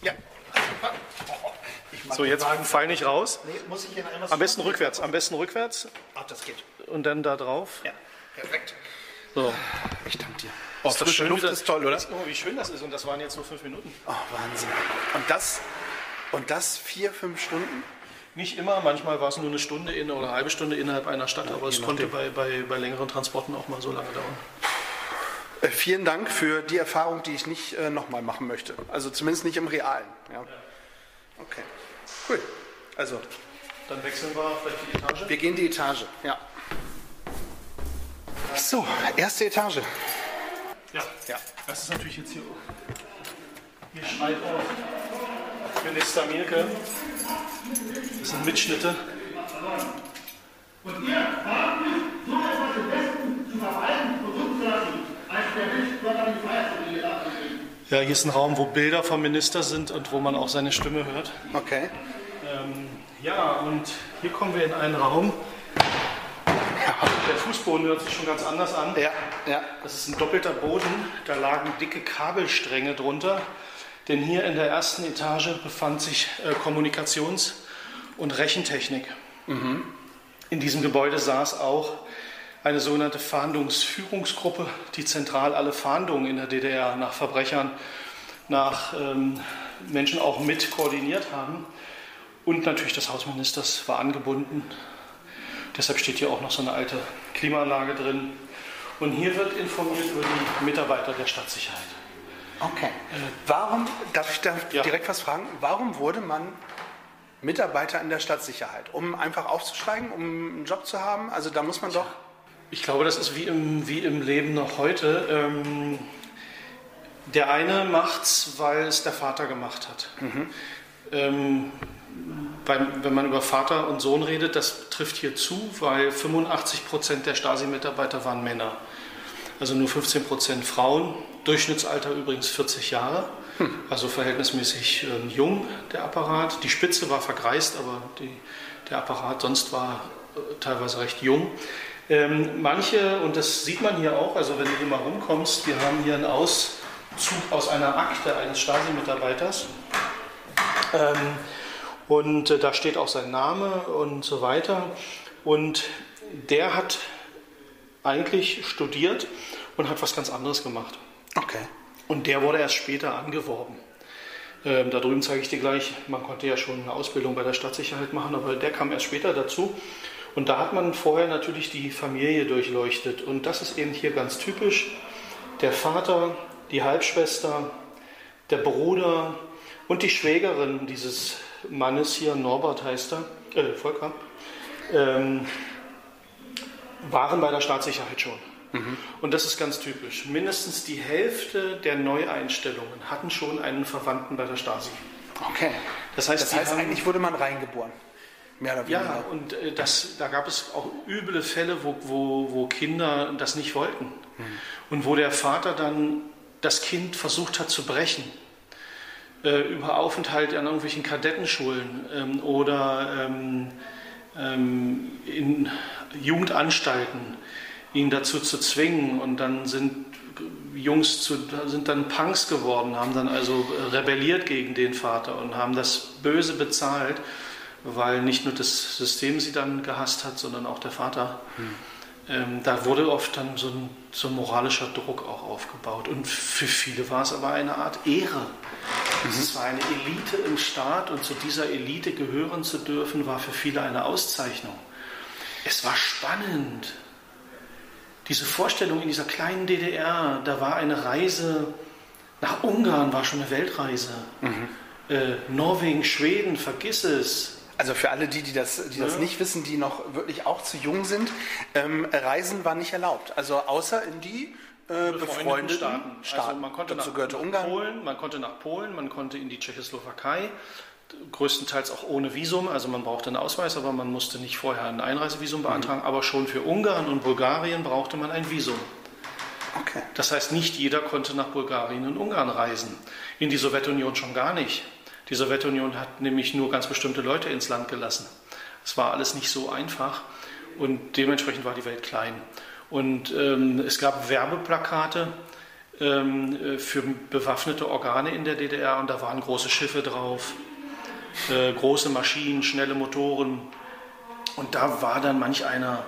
Ja. So, jetzt Wagen. fall nicht raus. Nee, muss ich Am besten rückwärts, am besten rückwärts Ach, das geht. und dann da drauf. Ja, perfekt. So. Ich danke dir. Oh, Das frische Luft das- ist toll, oder? Oh, wie schön das ist. Und das waren jetzt nur fünf Minuten. Oh, Wahnsinn. Und das, und das vier, fünf Stunden? Nicht immer, manchmal war es nur eine Stunde in, oder eine halbe Stunde innerhalb einer Stadt, aber es konnte bei, bei, bei längeren Transporten auch mal so lange dauern. Äh, vielen Dank für die Erfahrung, die ich nicht äh, nochmal machen möchte. Also zumindest nicht im Realen. Ja. Okay. Cool. Also, Dann wechseln wir vielleicht die Etage. wir gehen die Etage. Ja. So, erste Etage. Ja, Ja. das ist natürlich jetzt hier. Hier schreit auch Minister Mielke. Das sind Mitschnitte. Ja, hier ist ein Raum, wo Bilder vom Minister sind und wo man auch seine Stimme hört. Okay. Ähm, ja, und hier kommen wir in einen Raum. Der Fußboden hört sich schon ganz anders an. Ja, ja. Das ist ein doppelter Boden, da lagen dicke Kabelstränge drunter, denn hier in der ersten Etage befand sich äh, Kommunikations- und Rechentechnik. In diesem Gebäude saß auch eine sogenannte Fahndungsführungsgruppe, die zentral alle Fahndungen in der DDR nach Verbrechern, nach ähm, Menschen auch mit koordiniert haben. Und natürlich das Haus Ministers war angebunden. Deshalb steht hier auch noch so eine alte Klimaanlage drin. Und hier wird informiert über die Mitarbeiter der Stadtsicherheit. Okay. Warum, darf ich da Ja. direkt was fragen? Warum wurde man Mitarbeiter in der Stadtsicherheit? Um einfach aufzusteigen, um einen Job zu haben? Also da muss man doch. Ich glaube, das ist wie im, wie im Leben noch heute. Ähm, der eine macht's, weil es der Vater gemacht hat. Ähm, beim, wenn man über Vater und Sohn redet, das trifft hier zu, weil 85 Prozent der Stasi-Mitarbeiter waren Männer. Also nur 15 Prozent Frauen. Durchschnittsalter übrigens 40 Jahre. Also verhältnismäßig ähm, jung der Apparat. Die Spitze war vergreist, aber die, der Apparat sonst war äh, teilweise recht jung. Ähm, manche, und das sieht man hier auch, also wenn du hier mal rumkommst, wir haben hier einen Auszug aus einer Akte eines Stasi-Mitarbeiters. Ähm, und äh, da steht auch sein Name und so weiter. Und der hat eigentlich studiert und hat was ganz anderes gemacht. Okay. Und der wurde erst später angeworben. Ähm, da drüben zeige ich dir gleich, man konnte ja schon eine Ausbildung bei der Stadtsicherheit machen, aber der kam erst später dazu. Und da hat man vorher natürlich die Familie durchleuchtet. Und das ist eben hier ganz typisch. Der Vater, die Halbschwester, der Bruder und die Schwägerin dieses Mannes hier, Norbert heißt er, äh, Volker, ähm, waren bei der Staatssicherheit schon. Und das ist ganz typisch. Mindestens die Hälfte der Neueinstellungen hatten schon einen Verwandten bei der Stasi. Okay. Das heißt, Das heißt, haben- eigentlich wurde man reingeboren. Mehr oder weniger. Ja, und äh, das, da gab es auch üble Fälle, wo, wo, wo Kinder das nicht wollten. Und wo der Vater dann das Kind versucht hat zu brechen. Äh, über Aufenthalt an irgendwelchen Kadettenschulen ähm, oder ähm, ähm, in Jugendanstalten. ihn dazu zu zwingen. Und dann sind Jungs zu, sind dann Punks geworden, haben dann also rebelliert gegen den Vater und haben das Böse bezahlt, weil nicht nur das System sie dann gehasst hat, sondern auch der Vater. Hm. Ähm, da wurde oft dann so ein, so ein, moralischer Druck auch aufgebaut. Und für viele war es aber eine Art Ehre. Es war eine Elite im Staat und zu dieser Elite gehören zu dürfen, war für viele eine Auszeichnung. Es war spannend. Diese Vorstellung in dieser kleinen DDR, da war eine Reise nach Ungarn, war schon eine Weltreise. Mhm. Äh, Norwegen, Schweden, vergiss es. Also für alle die, die das, die das ja. nicht wissen, die noch wirklich auch zu jung sind, ähm, Reisen war nicht erlaubt. Also außer in die äh, befreundeten Staaten. Staaten. Also man konnte Dazu nach, gehörte nach Ungarn. Polen, man konnte nach Polen, man konnte in die Tschechoslowakei, größtenteils auch ohne Visum. Also man brauchte einen Ausweis, aber man musste nicht vorher ein Einreisevisum beantragen. Mhm. Aber schon für Ungarn und Bulgarien brauchte man ein Visum. Okay. Das heißt, nicht jeder konnte nach Bulgarien und Ungarn reisen. In die Sowjetunion schon gar nicht. Die Sowjetunion hat nämlich nur ganz bestimmte Leute ins Land gelassen. Es war alles nicht so einfach und dementsprechend war die Welt klein. Und ähm, es gab Werbeplakate ähm, für bewaffnete Organe in der DDR und da waren große Schiffe drauf, äh, große Maschinen, schnelle Motoren. Und da war dann manch einer,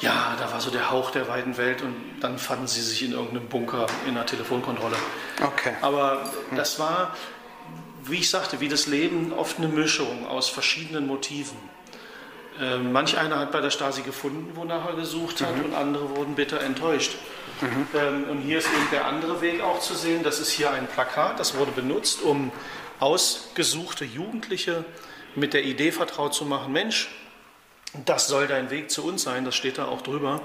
ja, da war so der Hauch der weiten Welt und dann fanden sie sich in irgendeinem Bunker in einer Telefonkontrolle. Okay. Aber das war, wie ich sagte, wie das Leben oft eine Mischung aus verschiedenen Motiven. Ähm, manch einer hat bei der Stasi gefunden, wonach er gesucht hat, mhm. und andere wurden bitter enttäuscht. Mhm. Ähm, und hier ist eben der andere Weg auch zu sehen. Das ist hier ein Plakat, das wurde benutzt, um ausgesuchte Jugendliche mit der Idee vertraut zu machen, Mensch, das soll dein Weg zu uns sein, das steht da auch drüber.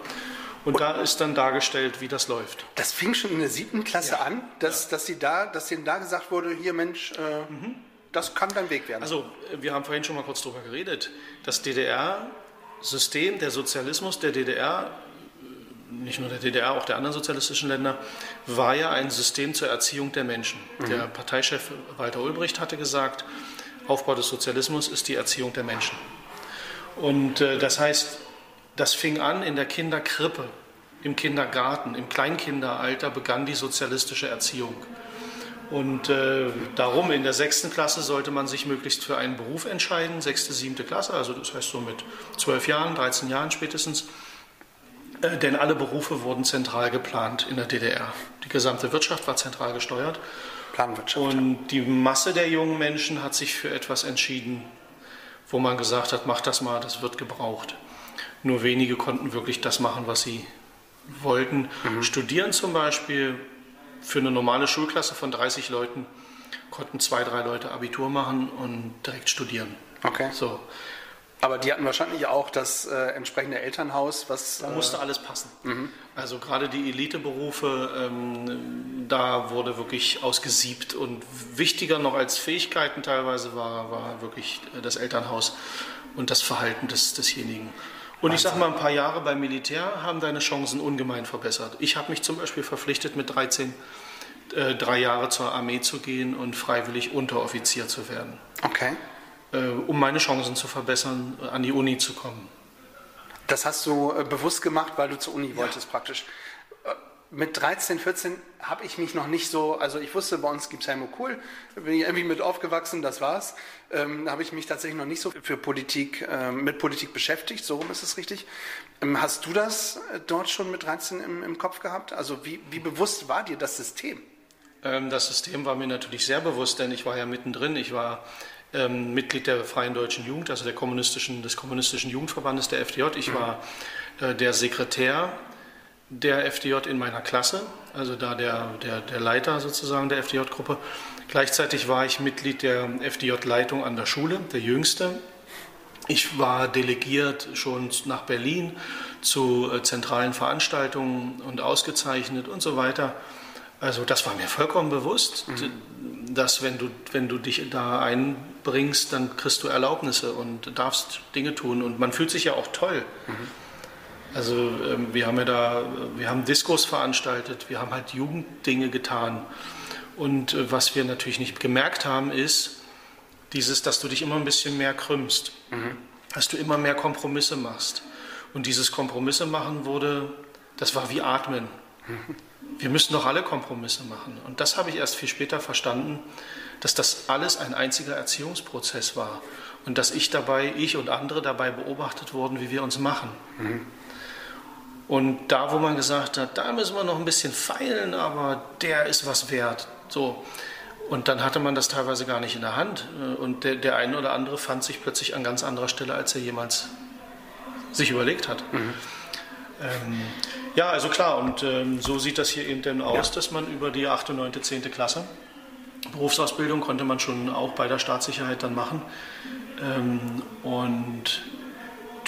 Und, da ist dann dargestellt, wie das läuft. Das fing schon in der siebten Klasse ja. an, dass, ja. dass, sie da, dass ihnen da gesagt wurde, hier Mensch, äh, mhm. Das kann dein Weg werden. Also wir haben vorhin schon mal kurz darüber geredet. Das DDR-System, der Sozialismus der DDR, nicht nur der DDR, auch der anderen sozialistischen Länder, war ja ein System zur Erziehung der Menschen. Mhm. Der Parteichef Walter Ulbricht hatte gesagt, Aufbau des Sozialismus ist die Erziehung der Menschen. Und äh, das heißt, das fing an in der Kinderkrippe, im Kindergarten, im Kleinkinderalter begann die sozialistische Erziehung. Und äh, darum in der sechsten Klasse sollte man sich möglichst für einen Beruf entscheiden, sechste, siebte Klasse, also das heißt so mit zwölf Jahren, 13 Jahren spätestens. Äh, denn alle Berufe wurden zentral geplant in der DDR. Die gesamte Wirtschaft war zentral gesteuert. Planwirtschaft. Und die Masse der jungen Menschen hat sich für etwas entschieden, wo man gesagt hat, mach das mal, das wird gebraucht. Nur wenige konnten wirklich das machen, was sie wollten. Mhm. Studieren zum Beispiel für eine normale Schulklasse von 30 Leuten konnten zwei, drei Leute Abitur machen und direkt studieren. Okay. So. Aber die hatten wahrscheinlich auch das äh, entsprechende Elternhaus, was. Da musste äh, alles passen. Mhm. Also gerade die Eliteberufe, ähm, da wurde wirklich ausgesiebt und wichtiger noch als Fähigkeiten teilweise war, war wirklich das Elternhaus und das Verhalten des, desjenigen. Und ich sage mal, ein paar Jahre beim Militär haben deine Chancen ungemein verbessert. Ich habe mich zum Beispiel verpflichtet, mit 13 äh, drei Jahre zur Armee zu gehen und freiwillig Unteroffizier zu werden. Okay. Äh, um meine Chancen zu verbessern, an die Uni zu kommen. Das hast du äh, bewusst gemacht, weil du zur Uni ja. wolltest praktisch mit 13, 14 habe ich mich noch nicht so, also ich wusste, bei uns gibt es Helmut Kohl, bin ich irgendwie mit aufgewachsen, das war's. Ähm, habe ich mich tatsächlich noch nicht so für Politik, äh, mit Politik beschäftigt, so rum ist es richtig. Ähm, hast du das äh, dort schon mit 13 im, im Kopf gehabt? Also wie, wie bewusst war dir das System? Ähm, das System war mir natürlich sehr bewusst, denn ich war ja mittendrin. Ich war ähm, Mitglied der Freien Deutschen Jugend, also der kommunistischen, des Kommunistischen Jugendverbandes der FDJ. Ich war äh, der Sekretär der FDJ in meiner Klasse, also da der, der, der Leiter sozusagen der FDJ-Gruppe. Gleichzeitig war ich Mitglied der FDJ-Leitung an der Schule, der jüngste. Ich war delegiert schon nach Berlin zu äh, zentralen Veranstaltungen und ausgezeichnet und so weiter. Also das war mir vollkommen bewusst, mhm. dass wenn du, wenn du dich da einbringst, dann kriegst du Erlaubnisse und darfst Dinge tun und man fühlt sich ja auch toll. Mhm. Also ähm, wir haben ja da, wir haben Diskos veranstaltet, wir haben halt Jugenddinge getan. Und äh, was wir natürlich nicht gemerkt haben, ist dieses, dass du dich immer ein bisschen mehr krümmst, mhm. dass du immer mehr Kompromisse machst. Und dieses Kompromisse machen wurde das war wie Atmen. Wir müssen doch alle Kompromisse machen. Und das habe ich erst viel später verstanden, dass das alles ein einziger Erziehungsprozess war und dass ich dabei, ich und andere dabei beobachtet wurden, wie wir uns machen. Mhm. Und da, wo man gesagt hat, da müssen wir noch ein bisschen feilen, aber der ist was wert. So. Und dann hatte man das teilweise gar nicht in der Hand. Und der, der eine oder andere fand sich plötzlich an ganz anderer Stelle, als er jemals sich überlegt hat. Mhm. Ähm, ja, also klar, und ähm, so sieht das hier eben dann aus, ja. dass man über die 8., 9., 10. Klasse, Berufsausbildung konnte man schon auch bei der Staatssicherheit dann machen. Ähm, und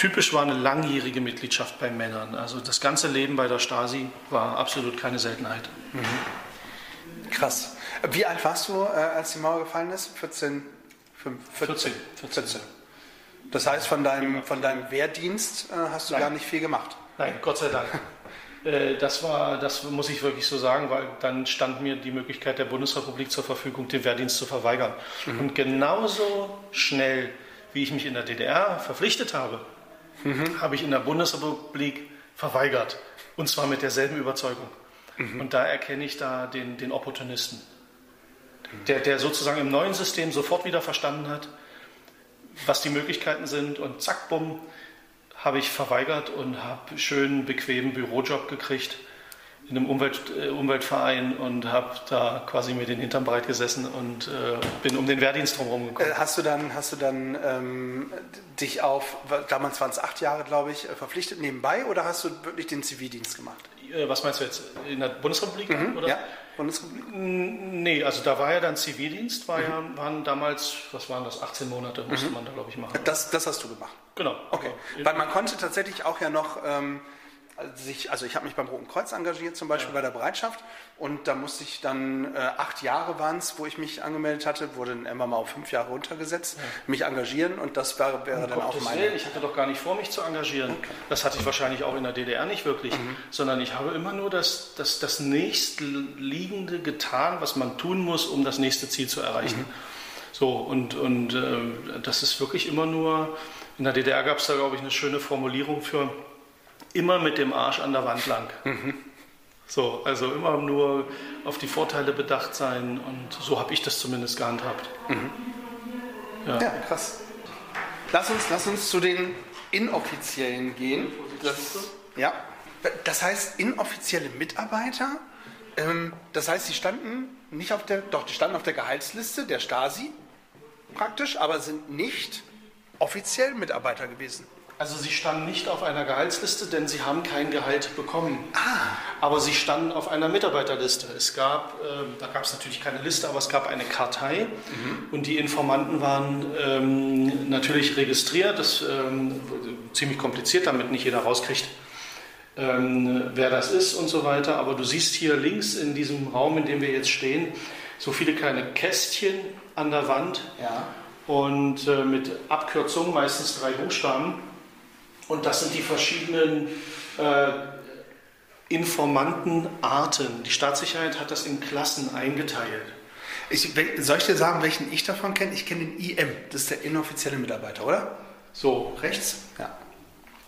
typisch war eine langjährige Mitgliedschaft bei Männern. Also das ganze Leben bei der Stasi war absolut keine Seltenheit. Mhm. Krass. Wie alt warst du, äh, als die Mauer gefallen ist? 14? 14. 14. 14. Das heißt, von deinem, von deinem Wehrdienst äh, hast du Nein. gar nicht viel gemacht? Nein, Gott sei Dank. (laughs) Äh, das war, das muss ich wirklich so sagen, weil dann stand mir die Möglichkeit der Bundesrepublik zur Verfügung, den Wehrdienst zu verweigern. Mhm. Und genauso schnell, wie ich mich in der DDR verpflichtet habe, mhm. habe ich in der Bundesrepublik verweigert. Und zwar mit derselben Überzeugung. Mhm. Und da erkenne ich da den, den Opportunisten, der, der sozusagen im neuen System sofort wieder verstanden hat, was die Möglichkeiten sind und zack, bumm, habe ich verweigert und habe schön bequemen Bürojob gekriegt in einem Umwelt, äh, Umweltverein und habe da quasi mir den Hintern breit gesessen und äh, bin um den Wehrdienst drumherum gekommen. Äh, hast du dann, hast du dann ähm, dich auf, damals waren es acht Jahre, glaube ich, äh, verpflichtet nebenbei oder hast du wirklich den Zivildienst gemacht? Was meinst du jetzt? In der Bundesrepublik? Mhm, oder? Ja, Bundesrepublik? Nee, also da war ja dann Zivildienst, war mhm. ja, waren damals, was waren das, 18 Monate musste mhm. man da, glaube ich, machen. Das, das hast du gemacht? Genau. Okay, weil man konnte tatsächlich auch ja noch... Ähm, sich, also ich habe mich beim Roten Kreuz engagiert, zum Beispiel ja. bei der Bereitschaft. Und da musste ich dann, äh, acht Jahre waren es, wo ich mich angemeldet hatte, wurde dann immer mal auf fünf Jahre runtergesetzt, ja. mich engagieren und das wäre, wäre dann Gottes auch meine... Willen, ich hatte doch gar nicht vor, mich zu engagieren. Okay. Das hatte ich wahrscheinlich auch in der DDR nicht wirklich, mhm. sondern ich habe immer nur das, das, das nächstliegende getan, was man tun muss, um das nächste Ziel zu erreichen. Mhm. So, und, und äh, das ist wirklich immer nur... In der DDR gab es da, glaube ich, eine schöne Formulierung für immer mit dem Arsch an der Wand lang. Mhm. So, also immer nur auf die Vorteile bedacht sein und so habe ich das zumindest gehandhabt. Mhm. Ja. ja. krass. Lass uns, lass uns zu den inoffiziellen gehen. Das, ja, das heißt, inoffizielle Mitarbeiter, ähm, das heißt, sie standen nicht auf der, doch, die standen auf der Gehaltsliste der Stasi praktisch, aber sind nicht offiziell Mitarbeiter gewesen. Also sie standen nicht auf einer Gehaltsliste, denn sie haben kein Gehalt bekommen. Ah. Aber sie standen auf einer Mitarbeiterliste. Es gab, äh, da gab es natürlich keine Liste, aber es gab eine Kartei mhm. und die Informanten waren ähm, natürlich registriert. Das ist ähm, ziemlich kompliziert, damit nicht jeder rauskriegt, ähm, wer das ist und so weiter. Aber du siehst hier links in diesem Raum, in dem wir jetzt stehen, so viele kleine Kästchen an der Wand. Ja. Und äh, mit Abkürzungen, meistens drei Buchstaben. Und das sind die verschiedenen äh, Informantenarten. Die Staatssicherheit hat das in Klassen eingeteilt. Ich, soll ich dir sagen, welchen ich davon kenne? Ich kenne den IM, das ist der inoffizielle Mitarbeiter, oder? So, rechts? Ja.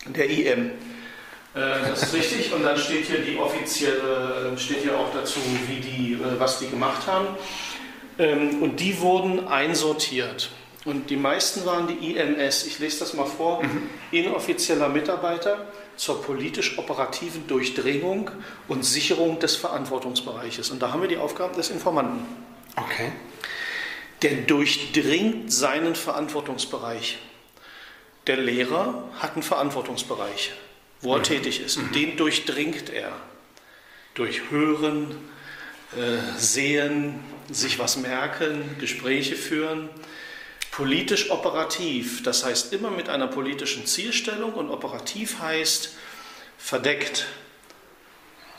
Der IM. Äh, das ist richtig. Und dann steht hier die offizielle, äh, steht hier auch dazu, wie die, äh, was die gemacht haben. Ähm, und die wurden einsortiert. Und die meisten waren die IMS. Ich lese das mal vor. Mhm. Inoffizieller Mitarbeiter zur politisch-operativen Durchdringung und Sicherung des Verantwortungsbereiches. Und da haben wir die Aufgaben des Informanten. Okay. Der durchdringt seinen Verantwortungsbereich. Der Lehrer hat einen Verantwortungsbereich, wo er mhm. tätig ist. Und mhm. den durchdringt er. Durch Hören, äh, Sehen, sich was merken, Gespräche führen politisch operativ, das heißt immer mit einer politischen Zielstellung und operativ heißt verdeckt,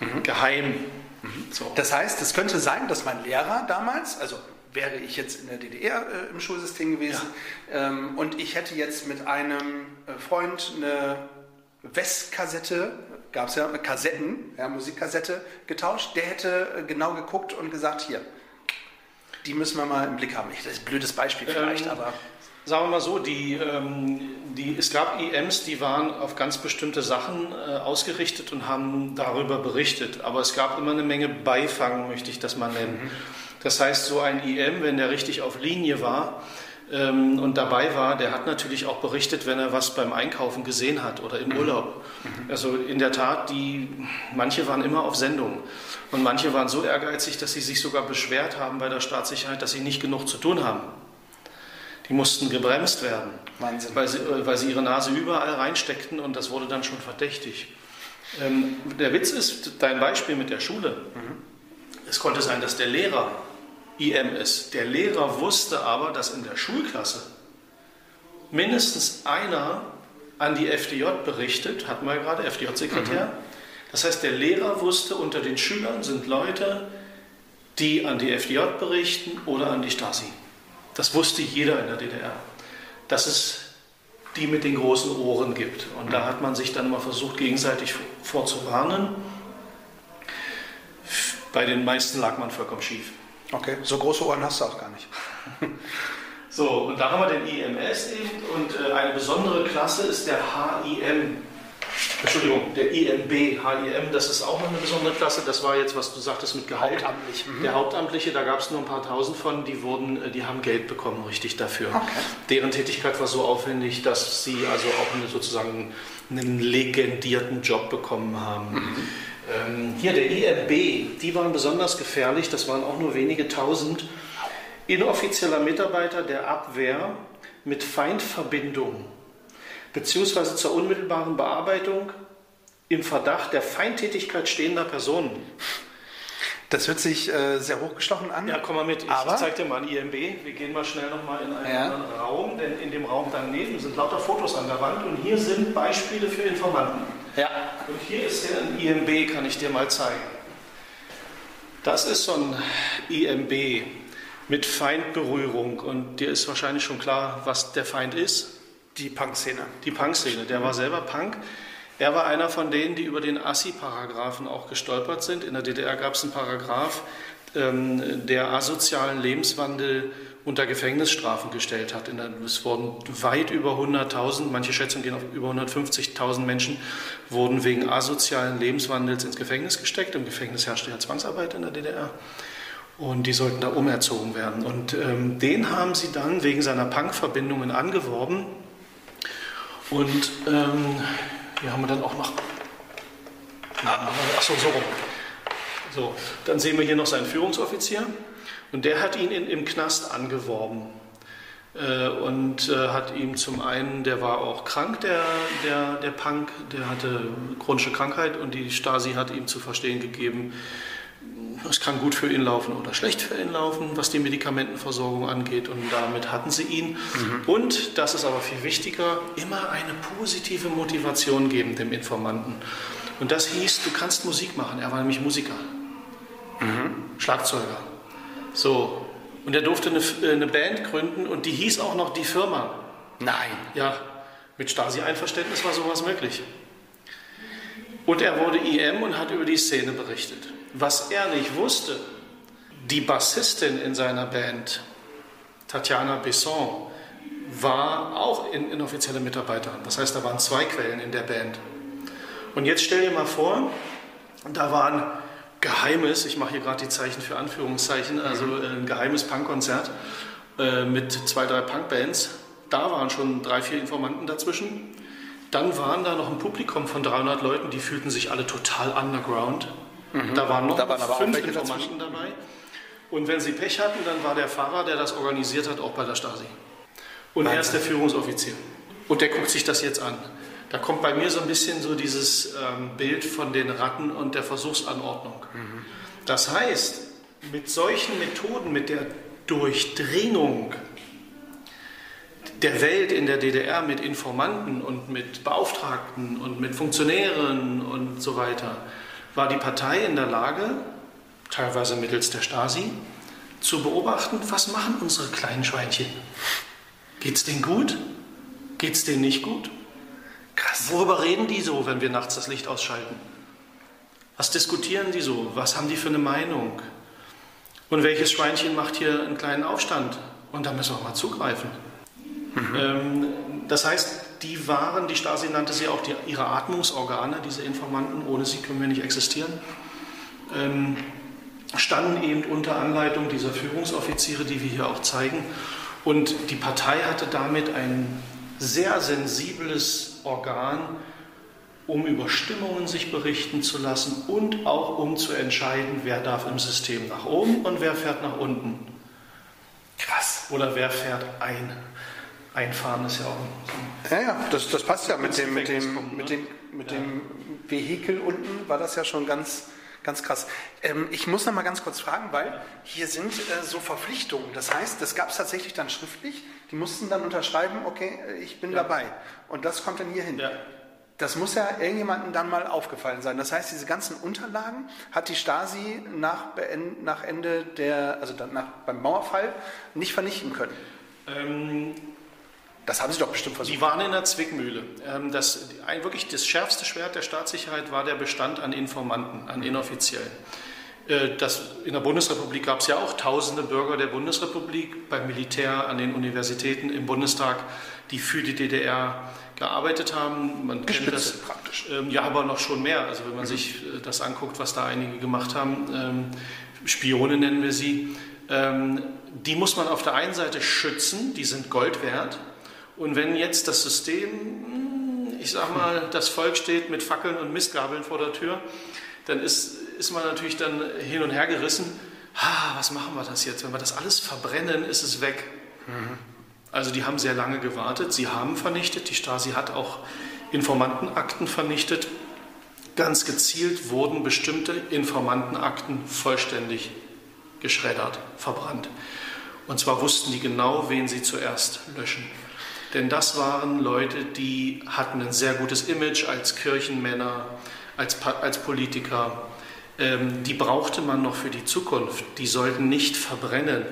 mhm. geheim. Mhm. So. Das heißt, es könnte sein, dass mein Lehrer damals, also wäre ich jetzt in der DDR äh, im Schulsystem gewesen ja. ähm, und ich hätte jetzt mit einem äh, Freund eine Westkassette, gab es ja Kassetten, ja, Musikkassette getauscht, der hätte äh, genau geguckt und gesagt, hier, die müssen wir mal im Blick haben. Das ist ein blödes Beispiel vielleicht, ähm, aber. sagen wir mal so, die, ähm, die, es gab IMs, die waren auf ganz bestimmte Sachen äh, ausgerichtet und haben darüber berichtet. Aber es gab immer eine Menge Beifang, möchte ich das mal nennen. Mhm. Das heißt, so ein IM, wenn der richtig auf Linie war, ähm, und dabei war, der hat natürlich auch berichtet, wenn er was beim Einkaufen gesehen hat oder im Urlaub. Mhm. Also in der Tat, die, manche waren immer auf Sendung und manche waren so ehrgeizig, dass sie sich sogar beschwert haben bei der Staatssicherheit, dass sie nicht genug zu tun haben. Die mussten gebremst werden. Weil, sie, äh, weil sie ihre Nase überall reinsteckten und das wurde dann schon verdächtig. Ähm, der Witz ist, dein Beispiel mit der Schule. Mhm. Es konnte sein, dass der Lehrer IM ist. Der Lehrer wusste aber, dass in der Schulklasse mindestens einer an die FDJ berichtet, hatten wir gerade, FDJ-Sekretär. Mhm. Das heißt, der Lehrer wusste, unter den Schülern sind Leute, die an die FDJ berichten oder an die Stasi. Das wusste jeder in der DDR. Dass es die mit den großen Ohren gibt. Und da hat man sich dann immer versucht, gegenseitig vorzuwarnen. Bei den meisten lag man vollkommen schief. Okay, so große Ohren hast du auch gar nicht. (laughs) so, und da haben wir den IMS eben und äh, eine besondere Klasse ist der HIM. Entschuldigung, der IMB, HIM, das ist auch noch eine besondere Klasse. Das war jetzt, was du sagtest mit Gehalt. Hauptamtlich. Mhm. Der Hauptamtliche, da gab es nur ein paar tausend von, die wurden, äh, die haben Geld bekommen, richtig dafür. Okay. Deren Tätigkeit war so aufwendig, dass sie also auch eine, sozusagen einen legendierten Job bekommen haben. Mhm. Ähm, hier der IRB, die waren besonders gefährlich, das waren auch nur wenige tausend inoffizieller Mitarbeiter der Abwehr mit Feindverbindung beziehungsweise zur unmittelbaren Bearbeitung im Verdacht der Feindtätigkeit stehender Personen. Das hört sich äh, sehr hochgestochen an. Ja, komm mal mit. Ich, ich zeig dir mal ein IMB. Wir gehen mal schnell nochmal in einen ja. anderen Raum, denn in dem Raum daneben sind lauter Fotos an der Wand und hier sind Beispiele für Informanten. Ja. Und hier ist ja ein IMB, kann ich dir mal zeigen. Das ist so ein IMB mit Feindberührung und dir ist wahrscheinlich schon klar, was der Feind ist. Die Punk-Szene. Die Punk-Szene. Der war selber Punk. Er war einer von denen, die über den Assi-Paragraphen auch gestolpert sind. In der DDR gab es einen Paragraph, ähm, der asozialen Lebenswandel unter Gefängnisstrafen gestellt hat. Es wurden weit über 100.000, manche Schätzungen gehen auf über 150.000 Menschen, wurden wegen asozialen Lebenswandels ins Gefängnis gesteckt. Im Gefängnis herrschte ja Zwangsarbeit in der DDR. Und die sollten da umerzogen werden. Und ähm, den haben sie dann wegen seiner Punk-Verbindungen angeworben. Und ähm, hier haben wir dann auch noch. Achso, so rum. So, dann sehen wir hier noch seinen Führungsoffizier. Und der hat ihn in, im Knast angeworben. Äh, und äh, hat ihm zum einen, der war auch krank, der, der, der Punk, der hatte chronische Krankheit und die Stasi hat ihm zu verstehen gegeben, es kann gut für ihn laufen oder schlecht für ihn laufen, was die Medikamentenversorgung angeht. Und damit hatten sie ihn. Mhm. Und, das ist aber viel wichtiger, immer eine positive Motivation geben dem Informanten. Und das hieß, du kannst Musik machen. Er war nämlich Musiker, mhm. Schlagzeuger. So. Und er durfte eine, eine Band gründen und die hieß auch noch Die Firma. Nein. Ja, mit Stasi-Einverständnis war sowas möglich. Und er wurde IM und hat über die Szene berichtet. Was er nicht wusste, die Bassistin in seiner Band, Tatjana Besson, war auch in, inoffizielle Mitarbeiterin. Das heißt, da waren zwei Quellen in der Band. Und jetzt stell dir mal vor, da war ein geheimes, ich mache hier gerade die Zeichen für Anführungszeichen, also ein geheimes Punkkonzert äh, mit zwei, drei Punkbands. Da waren schon drei, vier Informanten dazwischen. Dann waren da noch ein Publikum von 300 Leuten, die fühlten sich alle total underground. Mhm. Da waren noch da waren fünf Informanten dabei. Und wenn sie Pech hatten, dann war der Fahrer, der das organisiert hat, auch bei der Stasi. Und Wahnsinn. er ist der Führungsoffizier. Und der guckt sich das jetzt an. Da kommt bei mir so ein bisschen so dieses ähm, Bild von den Ratten und der Versuchsanordnung. Mhm. Das heißt, mit solchen Methoden, mit der Durchdringung der Welt in der DDR mit Informanten und mit Beauftragten und mit Funktionären und so weiter, war die Partei in der Lage, teilweise mittels der Stasi, zu beobachten, was machen unsere kleinen Schweinchen. Geht es denen gut? Geht es denen nicht gut? Krass. Worüber reden die so, wenn wir nachts das Licht ausschalten? Was diskutieren die so? Was haben die für eine Meinung? Und welches Schweinchen macht hier einen kleinen Aufstand? Und da müssen wir mal zugreifen. Ähm, das heißt, die waren, die Stasi nannte sie auch die, ihre Atmungsorgane, diese Informanten, ohne sie können wir nicht existieren, ähm, standen eben unter Anleitung dieser Führungsoffiziere, die wir hier auch zeigen. Und die Partei hatte damit ein sehr sensibles Organ, um über Stimmungen sich berichten zu lassen und auch um zu entscheiden, wer darf im System nach oben und wer fährt nach unten. Krass. Oder wer fährt ein. Einfahren ist ja auch so Ja, ja, das, das passt ja mit dem, mit dem, ne? mit dem, mit Ja. dem Vehikel unten, war das ja schon ganz, ganz krass. Ähm, ich muss noch mal ganz kurz fragen, weil hier sind äh, so Verpflichtungen. Das heißt, das gab es tatsächlich dann schriftlich. Die mussten dann unterschreiben, okay, ich bin Ja. dabei. Und das kommt dann hier hin. Ja. Das muss ja irgendjemandem dann mal aufgefallen sein. Das heißt, diese ganzen Unterlagen hat die Stasi nach, Beend, nach Ende der, also dann nach, beim Mauerfall nicht vernichten können. Ähm, Das haben sie doch bestimmt versucht. Die waren in der Zwickmühle. Ähm, Das, wirklich das schärfste Schwert der Staatssicherheit war der Bestand an Informanten, an Inoffiziellen. Äh, Das, in der Bundesrepublik gab es ja auch tausende Bürger der Bundesrepublik, beim Militär, an den Universitäten, im Bundestag, die für die DDR gearbeitet haben. Man kennt das praktisch. Ähm, Ja, aber noch schon mehr. Also wenn man sich äh, das anguckt, was da einige gemacht haben, ähm, Spione nennen wir sie, ähm, die muss man auf der einen Seite schützen, die sind Gold wert. Und wenn jetzt das System, hm, ich sag mal, das Volk steht mit Fackeln und Mistgabeln vor der Tür, dann ist, ist man natürlich dann hin und her gerissen. Ah, was machen wir das jetzt? Wenn wir das alles verbrennen, ist es weg. Also die haben sehr lange gewartet, sie haben vernichtet, die Stasi hat auch Informantenakten vernichtet. Ganz gezielt wurden bestimmte Informantenakten vollständig geschreddert, verbrannt. Und zwar wussten die genau, wen sie zuerst löschen. Denn das waren Leute, die hatten ein sehr gutes Image als Kirchenmänner, als, als Politiker. Ähm, die brauchte man noch für die Zukunft. Die sollten nicht verbrennen.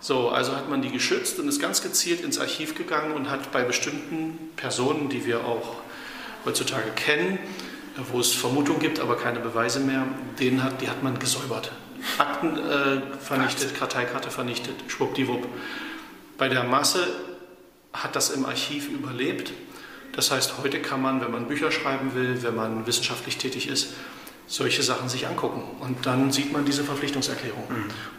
So, also hat man die geschützt und ist ganz gezielt ins Archiv gegangen und hat bei bestimmten Personen, die wir auch heutzutage kennen, wo es Vermutungen gibt, aber keine Beweise mehr, denen hat, die hat man gesäubert. Akten äh, vernichtet, Karteikarte vernichtet, schwuppdiwupp. Bei der Masse hat das im Archiv überlebt. Das heißt, heute kann man, wenn man Bücher schreiben will, wenn man wissenschaftlich tätig ist, solche Sachen sich angucken. Und dann sieht man diese Verpflichtungserklärung.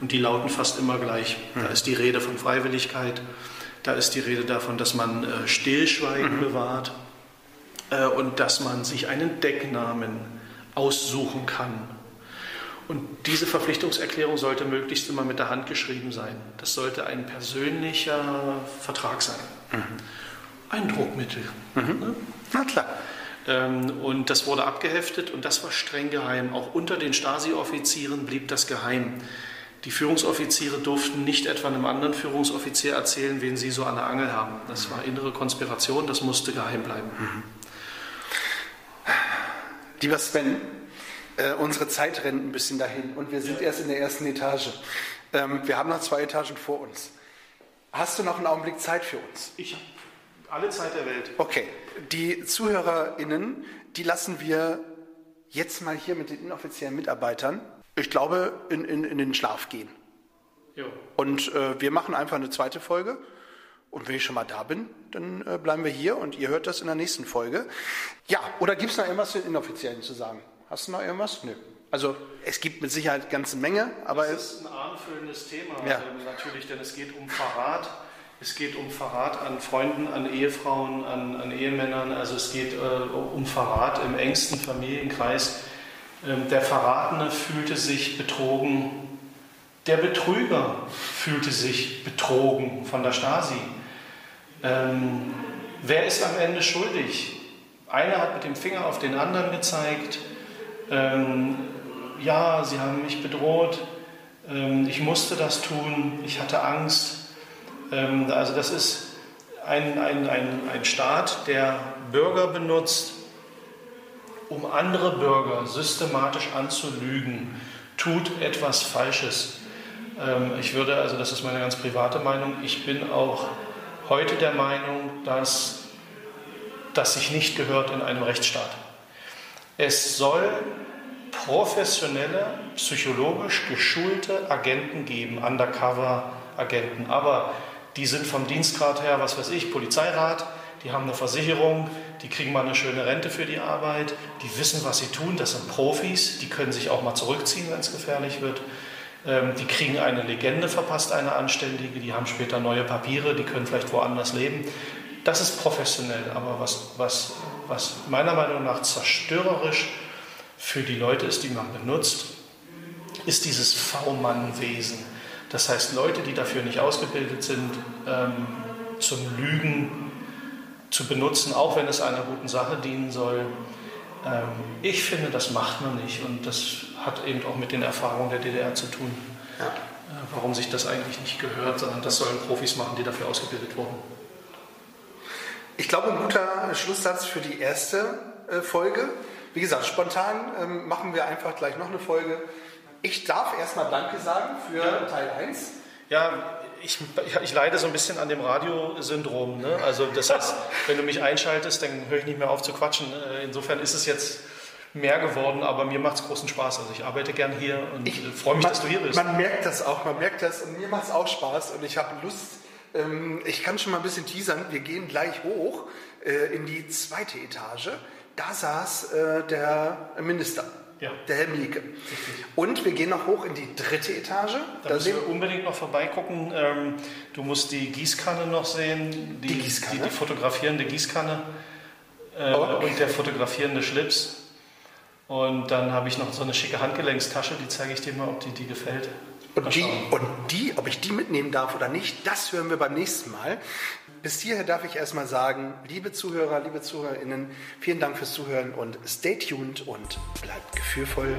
Und die lauten fast immer gleich. Da ist die Rede von Freiwilligkeit, da ist die Rede davon, dass man äh, Stillschweigen bewahrt äh, und dass man sich einen Decknamen aussuchen kann. Und diese Verpflichtungserklärung sollte möglichst immer mit der Hand geschrieben sein. Das sollte ein persönlicher Vertrag sein. Ein Druckmittel. Ne? Na klar. Ähm, Und das wurde abgeheftet und das war streng geheim. Auch unter den Stasi-Offizieren blieb das geheim. Die Führungsoffiziere durften nicht etwa einem anderen Führungsoffizier erzählen, wen sie so an der Angel haben. Das war innere Konspiration, das musste geheim bleiben. Lieber Sven, äh, unsere Zeit rennt ein bisschen dahin und wir sind erst in der ersten Etage. Ähm, wir haben noch zwei Etagen vor uns. Hast du noch einen Augenblick Zeit für uns? Ich habe alle Zeit der Welt. Okay, die ZuhörerInnen, die lassen wir jetzt mal hier mit den inoffiziellen Mitarbeitern, ich glaube, in, in, in den Schlaf gehen. Jo. Und äh, wir machen einfach eine zweite Folge. Und wenn ich schon mal da bin, dann äh, bleiben wir hier und ihr hört das in der nächsten Folge. Ja, oder gibt es noch irgendwas zu den Inoffiziellen zu sagen? Hast du noch irgendwas? Nö. Also es gibt mit Sicherheit eine ganze Menge, aber Das ist ein ahnenfüllendes Thema Ja. ähm, natürlich, denn es geht um Verrat. Es geht um Verrat an Freunden, an Ehefrauen, an, an Ehemännern. Also es geht äh, um Verrat im engsten Familienkreis. Ähm, der Verratene fühlte sich betrogen. Der Betrüger fühlte sich betrogen von der Stasi. Ähm, wer ist am Ende schuldig? Einer hat mit dem Finger auf den anderen gezeigt. Ähm, ja, sie haben mich bedroht. Ähm, ich musste das tun. Ich hatte Angst. Ähm, also das ist ein, ein, ein, ein Staat, der Bürger benutzt, um andere Bürger systematisch anzulügen, tut etwas Falsches. Ähm, ich würde, also das ist meine ganz private Meinung, ich bin auch heute der Meinung, dass das sich nicht gehört in einem Rechtsstaat. Es soll professionelle, psychologisch geschulte Agenten geben, Undercover-Agenten. Aber die sind vom Dienstgrad her, was weiß ich, Polizeirat, die haben eine Versicherung, die kriegen mal eine schöne Rente für die Arbeit, die wissen, was sie tun, das sind Profis, die können sich auch mal zurückziehen, wenn es gefährlich wird. Ähm, die kriegen eine Legende verpasst, eine Anständige, die haben später neue Papiere, die können vielleicht woanders leben. Das ist professionell, aber was, was, was meiner Meinung nach zerstörerisch für die Leute ist, die man benutzt, ist dieses V-Mann-Wesen. Das heißt, Leute, die dafür nicht ausgebildet sind, ähm, zum Lügen zu benutzen, auch wenn es einer guten Sache dienen soll. Ähm, ich finde, das macht man nicht und das hat eben auch mit den Erfahrungen der DDR zu tun. Ja. Äh, warum sich das eigentlich nicht gehört, sondern das sollen Profis machen, die dafür ausgebildet wurden. Ich glaube, ein guter Schlusssatz für die erste äh, Folge. Wie gesagt, spontan ähm, machen wir einfach gleich noch eine Folge. Ich darf erstmal Danke sagen für ja. Teil 1. Ja, ich, ich, leide so ein bisschen an dem Radiosyndrom. Ne? Also das heißt, wenn du mich einschaltest, dann höre ich nicht mehr auf zu quatschen. Äh, insofern ist es jetzt mehr geworden, aber mir macht es großen Spaß. Also ich arbeite gern hier und ich, freue mich, man, dass du hier bist. Man merkt das auch, man merkt das und mir macht es auch Spaß und ich habe Lust. Ähm, ich kann schon mal ein bisschen teasern. Wir gehen gleich hoch äh, in die zweite Etage. Da saß äh, der Minister. Ja. Der Herr Mielke. Und wir gehen noch hoch in die dritte Etage. Da, da müssen wir unbedingt noch vorbeigucken. Ähm, du musst die Gießkanne noch sehen. Die, die Gießkanne? Die, die fotografierende Gießkanne äh, oh, okay. und der fotografierende Schlips. Und dann habe ich noch so eine schicke Handgelenkstasche, die zeige ich dir mal, ob die dir gefällt. Und die, und die, ob ich die mitnehmen darf oder nicht, das hören wir beim nächsten Mal bis hierher darf ich erstmal sagen, liebe Zuhörer, liebe Zuhörerinnen, vielen Dank fürs Zuhören und stay tuned und bleibt gefühlvoll.